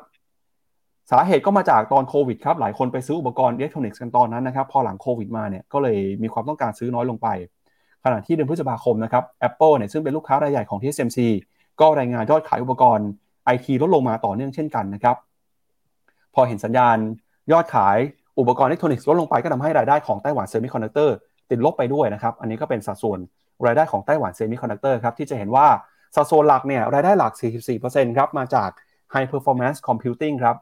สาเหตุก็มาจากตอนโควิดครับหลายคนไปซื้ออุปกรณ์อิเล็กทรอนิกส์กันตอนนั้นนะครับ พอหลังโควิดมาเนี่ยก็เลยมีความต้องการซื้อน้อยลงไป ขณะที่เดือนพฤษภาคมนะครับ Apple เนี่ยซึ่งเป็นลูกค้ารายใหญ่ของ TSMC ก็รายงานยอดขายอุปกรณ์ไอทีลดลงมาต่อเนื่องเช่นกันนะครับ พอเห็นสัญญาณยอดขาย อุปกรณ์อิเล็กทรอนิกส์ลดลงไปก็ทำให้รายได้ของไต้หวันเซมิคอนดักเตอร์ติดลบไปด้วยนะครับ อันนี้ก็เป็นสัดส่วนรายได้ของไต้หวันเซมิคอนดักเตอร์ครับที่จะเห็นว่าสัดส่วนหลักเนี่ยรายได้หลัก 44%ครับมาจาก High Performance Computing ครับ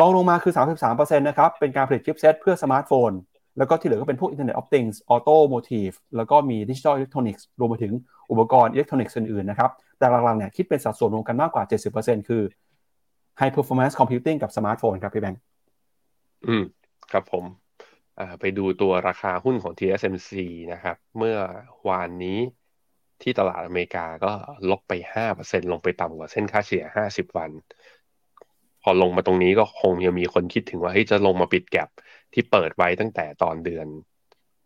รองลงมาคือ 33%นะครับเป็นการผลิตชิปเซตเพื่อสมาร์ทโฟน แล้วก็ที่เหลือก็เป็นพวก Internet of Things Automotive แล้วก็มี Digital Electronics รวมไปถึงอุปกรณ์อิเล็กทรอนิกส์อื่นๆนะครับแต่หลักๆเนี่ยคิดเป็นสัดส่วนรวมกันมากกว่า 70%คือ High Performance Computing กับสมาร์ทโฟนครับพี่แบงค์ อืม ครับผมไปดูตัวราคาหุ้นของ TSMC นะครับ เมื่อวานนี้ที่ตลาดอเมริกาก็ลบไป 5%ลงไปต่ำกว่าเส้นค่าเฉลี่ย 50 วัน พอลงมาตรงนี้ก็คงยังมีคนคิดถึงว่าเฮ้ยจะลงมาปิด gap ที่เปิดไว้ตั้งแต่ตอนเดือน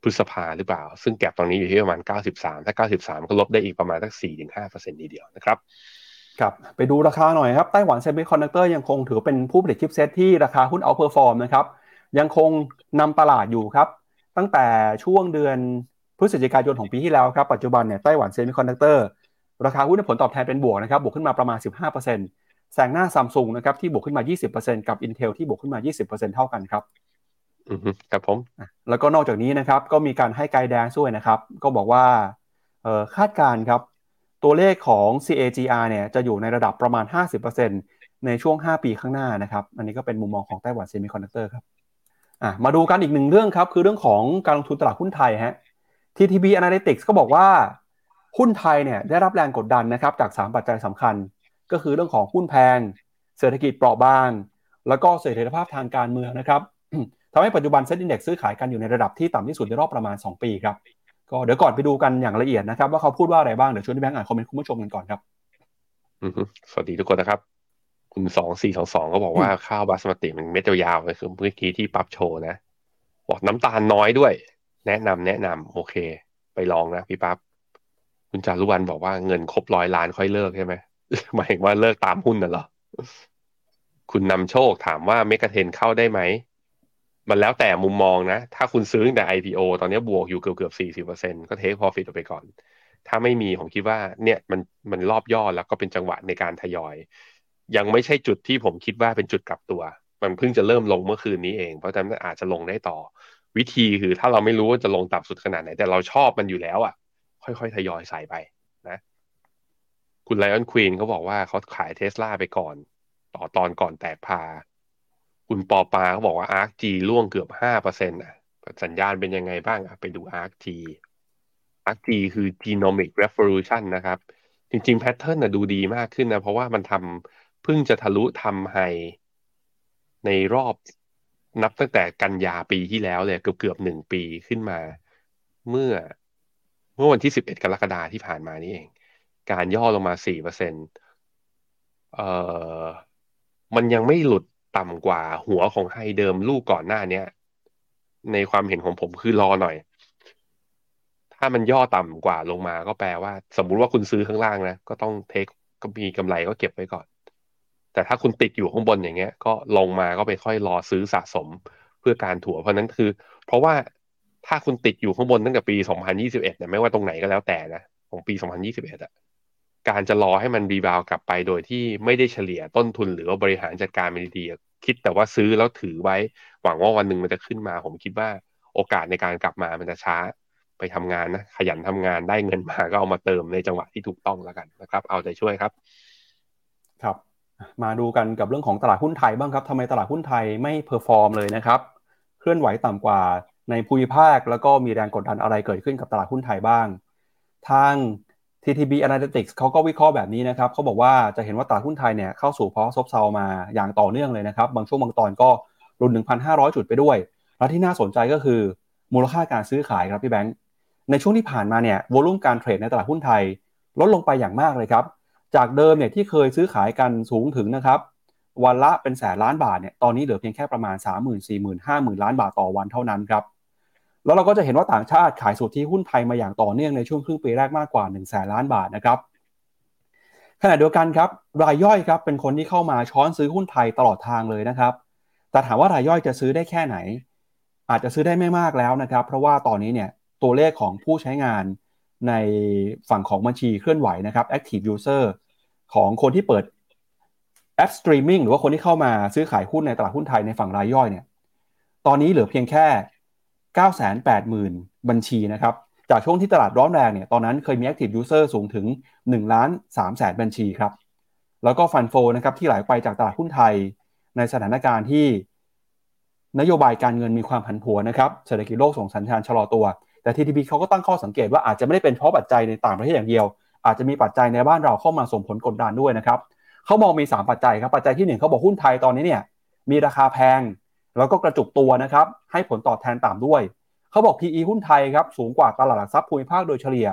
พฤษภาหรือเปล่า ซึ่ง gap ตรงนี้อยู่ที่ประมาณ 93 ถ้า 93 ก็ลบได้อีกประมาณสัก 4-5%ทีเดียวนะครับ ครับไปดูราคาหน่อยครับไต้หวันเซมิคอนดักเตอร์ยังคงถือเป็นผู้ผลิตชิปเซตที่ราคาหุ้น outperform นะครับยังคงนำตลาดอยู่ครับ ตั้งแต่ช่วงเดือนพฤศจิกายนของปีที่แล้วครับปัจจุบันเนี่ยไต้หวันเซมิคอนดักเตอร์ราคาหุ้นผลตอบแทนเป็นบวกนะครับบวกขึ้นมาประมาณ 15%แซงหน้าซัมซุงนะครับที่บวกขึ้นมา 20%กับ Intel ที่บวกขึ้นมา 20%เท่ากันครับอือฮึครับผมแล้วก็นอกจากนี้นะครับก็มีการให้ guidance ด้วยนะครับ ก็บอกว่าเอ่อคาดการณ์ครับ ตัวเลขของ CAGR เนี่ยจะอยู่ในระดับประมาณ 50%ในช่วง 5 ปีข้างหน้านะครับ อันนี้ก็เป็นมุมมองของ Taiwan Semiconductor ครับมาดูกันอีกหนึ่งเรื่องครับ คือเรื่องของการลงทุนตลาดหุ้นไทยฮะ TTB Analytics ก็บอกว่าหุ้นไทยเนี่ยได้รับแรงกดดันนะครับจาก 3 ปัจจัยสำคัญ ก็คือเรื่องของหุ้นแพง เศรษฐกิจเปราะบาง แล้วก็เสถียรภาพทางการเมืองนะครับทำให้ปัจจุบันเซ็นดินเด็กซื้อขายกันอยู่ในระดับที่ต่ำที่สุดในรอบประมาณ 2 ปีครับ ก็เดี๋ยวก่อนไปดูกันอย่างละเอียดนะครับ ว่าเขาพูดว่าอะไรบ้าง เดี๋ยวชวนที่แบงค์อ่านคอมเมนต์คุณผู้ชมกันก่อนครับสวัสดีทุกคนนะครับ คุณสองสี่สองสองก็บอกว่าข้าวบาสมาติมันเม็ดยาวๆเลยคือเมื่อกี้ที่ปั๊บโชว์นะ บอกน้ำตาลน้อยด้วย แนะนำแนะนำโอเค ไปลองนะพี่ปั๊บคุณจารุวรรณบอกว่าเงินครบร้อยล้านค่อยเลิกใช่ไหมหมายถึงว่าเลิกตามหุ้นน่ะเหรอคุณนำโชคถามว่าเมกะเทนเข้าได้ไหม มันแล้วแต่มุมมองนะ ถ้าคุณซื้อตั้งแต่ IPO ตอนนี้บวกอยู่เกือบเกือบสี่สิบเปอร์เซ็นก็เทคพอฟิตออกไปก่อน ถ้าไม่มีผมคิดว่าเนี่ยมันมันรอบย่อแล้วก็เป็นจังหวะในการทยอย ยังไม่ใช่จุดที่ผมคิดว่าเป็นจุดกลับตัว มันเพิ่งจะเริ่มลงเมื่อคืนนี้เอง เพราะฉะนั้นอาจจะลงได้ต่อ วิธีคือถ้าเราไม่รู้ว่าจะลงต่ำสุดขนาดไหน แต่เราชอบมันอยู่แล้วอะ ค่อยๆทยอยใส่ไปนะ คุณไลออนควีนเขาบอกว่าเขาขายเทสลาไปก่อน ต่อตอนก่อนแตกพา คุณปอปาเขาบอกว่า ARK G ล่วงเกือบห้าเปอร์เซ็นต์อะ สัญญาณเป็นยังไงบ้างอะ ไปดู ARK G ARK G คือ Genomic Revolution นะครับ จริงๆแพทเทิร์นน่ะดูดีมากขึ้นนะ เพราะว่ามันทำเพิ่งจะทะลุทำไฮในรอบนับตั้งแต่กันยาปีที่แล้วเลยเกือบเกือบหนึ่งปีขึ้นมา เมื่อ เมื่อวันที่สิบเอ็ดกรกฎาที่ผ่านมานี่เอง การย่อลงมาสี่เปอร์เซ็นต์เอ่อมันยังไม่หลุด ต่ำกว่าหัวของไฮเดิมลูกก่อนหน้าเนี้ย ในความเห็นของผมคือรอหน่อย ถ้ามันย่อต่ำกว่าลงมาก็แปลว่า สมมุติว่าคุณซื้อข้างล่างนะก็ต้องเทคก็มีกำไรก็เก็บไว้ก่อน แต่ถ้าคุณติดอยู่ข้างบนอย่างเงี้ย ก็ลงมาก็ไปค่อยรอซื้อสะสมเพื่อการถัวเพราะนั้นคือ เพราะว่าถ้าคุณติดอยู่ข้างบนตั้งแต่ปี 2021เนี่ยไม่ว่าตรงไหนก็แล้วแต่นะของปี 2021อะ การจะรอให้มันรีบาวกลับไปโดยที่ไม่ได้เฉลี่ยต้นทุนหรือว่าบริหารจัดการมันดีๆคิดแต่ว่าซื้อแล้วถือไว้ หวังว่าวันหนึ่งมันจะขึ้นมา ผมคิดว่าโอกาสในการกลับมามันจะช้าไปทำงานนะขยันทำงานได้เงินมาก็เอามาเติมในจังหวะที่ถูกต้องแล้วกันนะครับ เอาใจช่วยครับ ครับ มาดูกันกับเรื่องของตลาดหุ้นไทยบ้างครับทำไมตลาดหุ้นไทยไม่ perform เลยนะครับ เคลื่อนไหวต่ำกว่าในภูมิภาค แล้วก็มีแรงกดดันอะไรเกิดขึ้นกับตลาดหุ้นไทยบ้าง ทาง TTB Analytics เขาก็วิเคราะห์แบบนี้นะครับเขาบอกว่าจะเห็นว่าตลาดหุ้นไทยเนี่ยเข้าสู่ภาวะซบเซามาอย่างต่อเนื่องเลยนะครับ บางช่วงบางตอนก็หลุด 1,500 จุดไปด้วย และที่น่าสนใจก็คือมูลค่าการซื้อขายครับพี่แบงค์ในช่วงที่ผ่านมาเนี่ย volume การเทรดในตลาดหุ้นไทย ลดลงไปอย่างมากเลยครับ จากเดิมเนี่ยที่เคยซื้อขายกันสูงถึงนะครับวันละเป็นแสนล้านบาทเนี่ยตอนนี้เหลือเพียงแค่ประมาณ3 0 0 0 0 4 0 0 0 0 5 0,000 ล้านบาทต่อวันเท่านั้นครับ แล้วเราก็จะเห็นว่าต่างชาติขายสุทธิหุ้นไทยมาอย่างต่อเนื่องในช่วงครึ่งปีแรกมากกว่า1 0 0 0 0แสนล้านบาทนะครับขณะเดียวกันครับรายย่อยครับเป็นคนที่เข้ามาช้อนซื้อหุ้นไทยตลอดทางเลยนะครับแต่ถามว่ารายย่อยจะซื้อได้แค่ไหน อาจจะซื้อได้ไม่มากแล้วนะครับ เพราะว่าตอนนี้เนี่ยตัวเลขของผู้ใช้งานในฝั่งของบัญชีเคลื่อนไหวนะครับ active user ของคนที่เปิดแอป streaming หรือว่าคนที่เข้ามาซื้อขายหุ้นในตลาดหุ้นไทยในฝั่งรายย่อยเนี่ยตอนนี้เหลือเพียงแค่ 980,000 บัญชีนะครับ จากช่วงที่ตลาดร้อนแรงเนี่ย ตอนนั้นเคยมี active user สูงถึง1ล้าน3แสนบัญชีครับ แล้วก็ฟันโฟนะครับที่ไหลไปจากตลาดหุ้นไทย ในสถานการณ์ที่นโยบายการเงินมีความผันผวนนะครับ เศรษฐกิจโลกส่งสัญญาณชะลอตัว แต่ TTB เขาก็ตั้งข้อสังเกตว่าอาจจะไม่ได้เป็นเพราะปัจจัยในต่างประเทศอย่างเดียว อาจจะมีปัจจัยในบ้านเราเข้ามาส่งผลกดดันด้วยนะครับเขามองมี 3 ปัจจัยครับ ปัจจัยที่1เขาบอกหุ้นไทยตอนนี้เนี่ยมีราคาแพง แล้วก็กระจุกตัวนะครับให้ผลตอบแทนต่ำด้วย เขาบอก PE หุ้นไทยครับสูงกว่าตลาดหลักทรัพย์ภูมิภาคโดยเฉลี่ย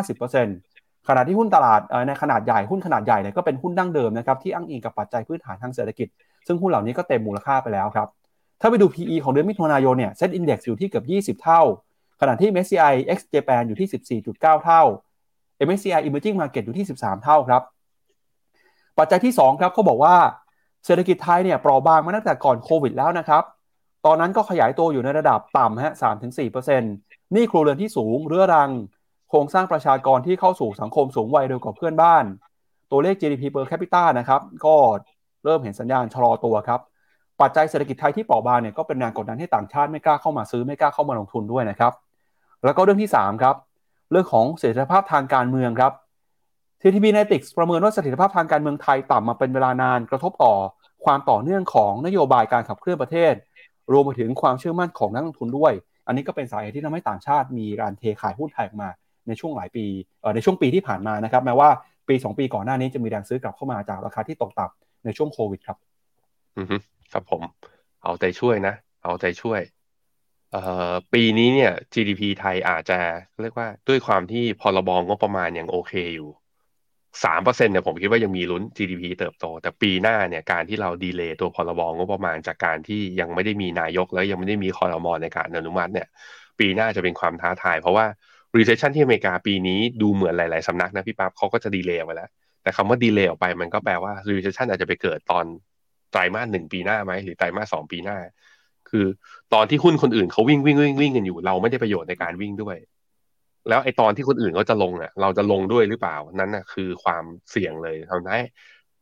30-50%ขณะที่หุ้นตลาดในขนาดใหญ่หุ้นขนาดใหญ่เนี่ยก็เป็นหุ้นดั้งเดิมนะครับที่อ้างอิงกับปัจจัยพื้นฐานทางเศรษฐกิจ ซึ่งหุ้นเหล่านี้ก็เต็มมูลค่าไปแล้วครับถ้าไปดู PE ของเดือนมิถุนายนเนี่ยเซ็ตอินดี x อยู่ที่เกือบ20 เท่า ขณะที่ MSCI X Japan อยู่ที่ 14.9 เท่า MSCI Emerging Market อยู่ที่ 13 เท่าครับปัจจัยที่2ครับเขาบอกว่า เศรษฐกิจไทยเนี่ยเปราะบางมาตั้งแต่ก่อนโควิดแล้วนะครับ ตอนนั้นก็ขยายตัวอยู่ในระดับต่ำฮะ3-4%นี่ครัวเรือนที่สูงเรื้อรัง โครงสร้างประชากรที่เข้าสู่สังคมสูงวัยเร็วกว่าเพื่อนบ้าน ตัวเลข GDP per capita นะครับ ก็เริ่มเห็นสัญญาณชะลอตัวครับ ปัจจัยเศรษฐกิจไทยที่เปราะบางเนี่ยก็เป็นแรงกดดันให้ต่างชาติไม่กล้าเข้ามาซื้อไม่กล้าเข้ามาลงทุนด้วยนะครับ แล้วก็เรื่องที่3ครับ เรื่องของเสถียรภาพทางการเมืองครับ TTB n a t i c s ประเมินว่าเสถียรภาพทางการเมืองไทยต่ำมาเป็นเวลานานกระทบต่อความต่อเนื่องของนโยบายการขับเคลื่อนประเทศ รวมไปถึงความเชื่อมั่นของนักลงทุนด้วย อันนี้ก็เป็นสาเหตุที่ทำให้ต่างชาติมีการเทขายหุ้นไทยออกมาในช่วงหลายปีในช่วงปีที่ผ่านมานะครับแม้ว่าปี 2 ปีก่อนหน้านี้จะมีแรงซื้อกลับเข้ามาจากราคาที่ตกต่ำในช่วงโควิดครับ อือครับผม เอาใจช่วยนะ เอาใจช่วยเอ่อปีนี้เนี่ย GDP ไทยอาจจะเรียกว่าด้วยความที่พรบงบประมาณยังโอเคอยู่ สามเปอร์เซ็นเนี่ยผมคิดว่ายังมีลุ้น GDP เติบโต แต่ปีหน้าเนี่ยการที่เราดีเลย์ตัวพรบงบประมาณจากการที่ยังไม่ได้มีนายก แล้วยังไม่ได้มีคอรมอในการอนุมัติเนี่ย ปีหน้าจะเป็นความท้าทาย เพราะว่า recession ที่อเมริกาปีนี้ดูเหมือนหลาย ๆสำนักนะพี่ปั๊บเขาก็จะดีเลย์ไว้แล้ว แต่คำว่าดีเลย์ออกไปมันก็แปลว่า recession อาจจะไปเกิดตอนไตรมาสหนึ่งปีหน้าไหมหรือไตรมาสสองปีหน้า คือตอนที่หุ้นคนอื่นเขาวิ่งวิ่งวิ่งวิ่งกันอยู่เราไม่ได้ประโยชน์ในการวิ่งด้วย แล้วไอตอนที่คนอื่นเขาจะลงอะ เราจะลงด้วยหรือเปล่านั่นน่ะคือความเสี่ยงเลยทำให้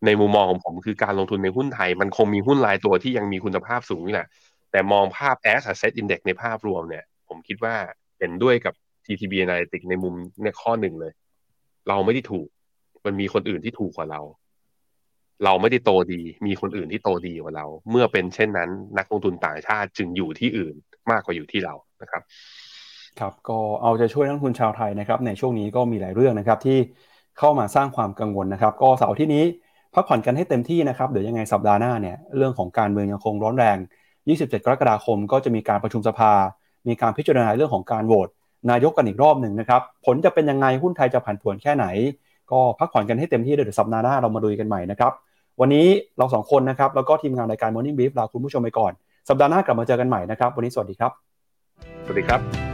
ในมุมมองของผมคือการลงทุนในหุ้นไทย มันคงมีหุ้นรายตัวที่ยังมีคุณภาพสูงนี่แหละ แต่มองภาพ as a set index ในภาพรวมเนี่ย ผมคิดว่าเห็นด้วยกับ TTB Analytics ในมุมในข้อหนึ่งเลย เราไม่ได้ถูก มันมีคนอื่นที่ถูกกว่าเรา เราไม่ได้โตดี มีคนอื่นที่โตดีกว่าเรา เมื่อเป็นเช่นนั้น นักลงทุนต่างชาติจึงอยู่ที่อื่นมากกว่าอยู่ที่เรานะครับ ครับก็เอาใจช่วยนักลงทุนชาวไทยนะครับในช่วงนี้ก็มีหลายเรื่องนะครับที่เข้ามาสร้างความกังวลนะครับ ก็เสาร์ที่นี้พักผ่อนกันให้เต็มที่นะครับเดี๋ยวยังไงสัปดาห์หน้าเนี่ยเรื่องของการเมืองยังคงร้อนแรง 27 กรกฎาคม ก็จะมีการประชุมสภา มีการพิจารณาเรื่องของการโหวตนายกกันอีกรอบหนึ่งนะครับผลจะเป็นยังไงหุ้นไทยจะผันผวนแค่ไหน ก็พักผ่อนกันให้เต็มที่เดี๋ยวสัปดาห์หน้าเรามาดูกันใหม่นะครับวันนี้เราสองคนนะครับแล้วก็ทีมงานรายการ Morning Brief ลาคุณผู้ชมไปก่อน สัปดาห์หน้ากลับมาเจอกันใหม่นะครับวันนี้สวัสดีครับ สวัสดีครับ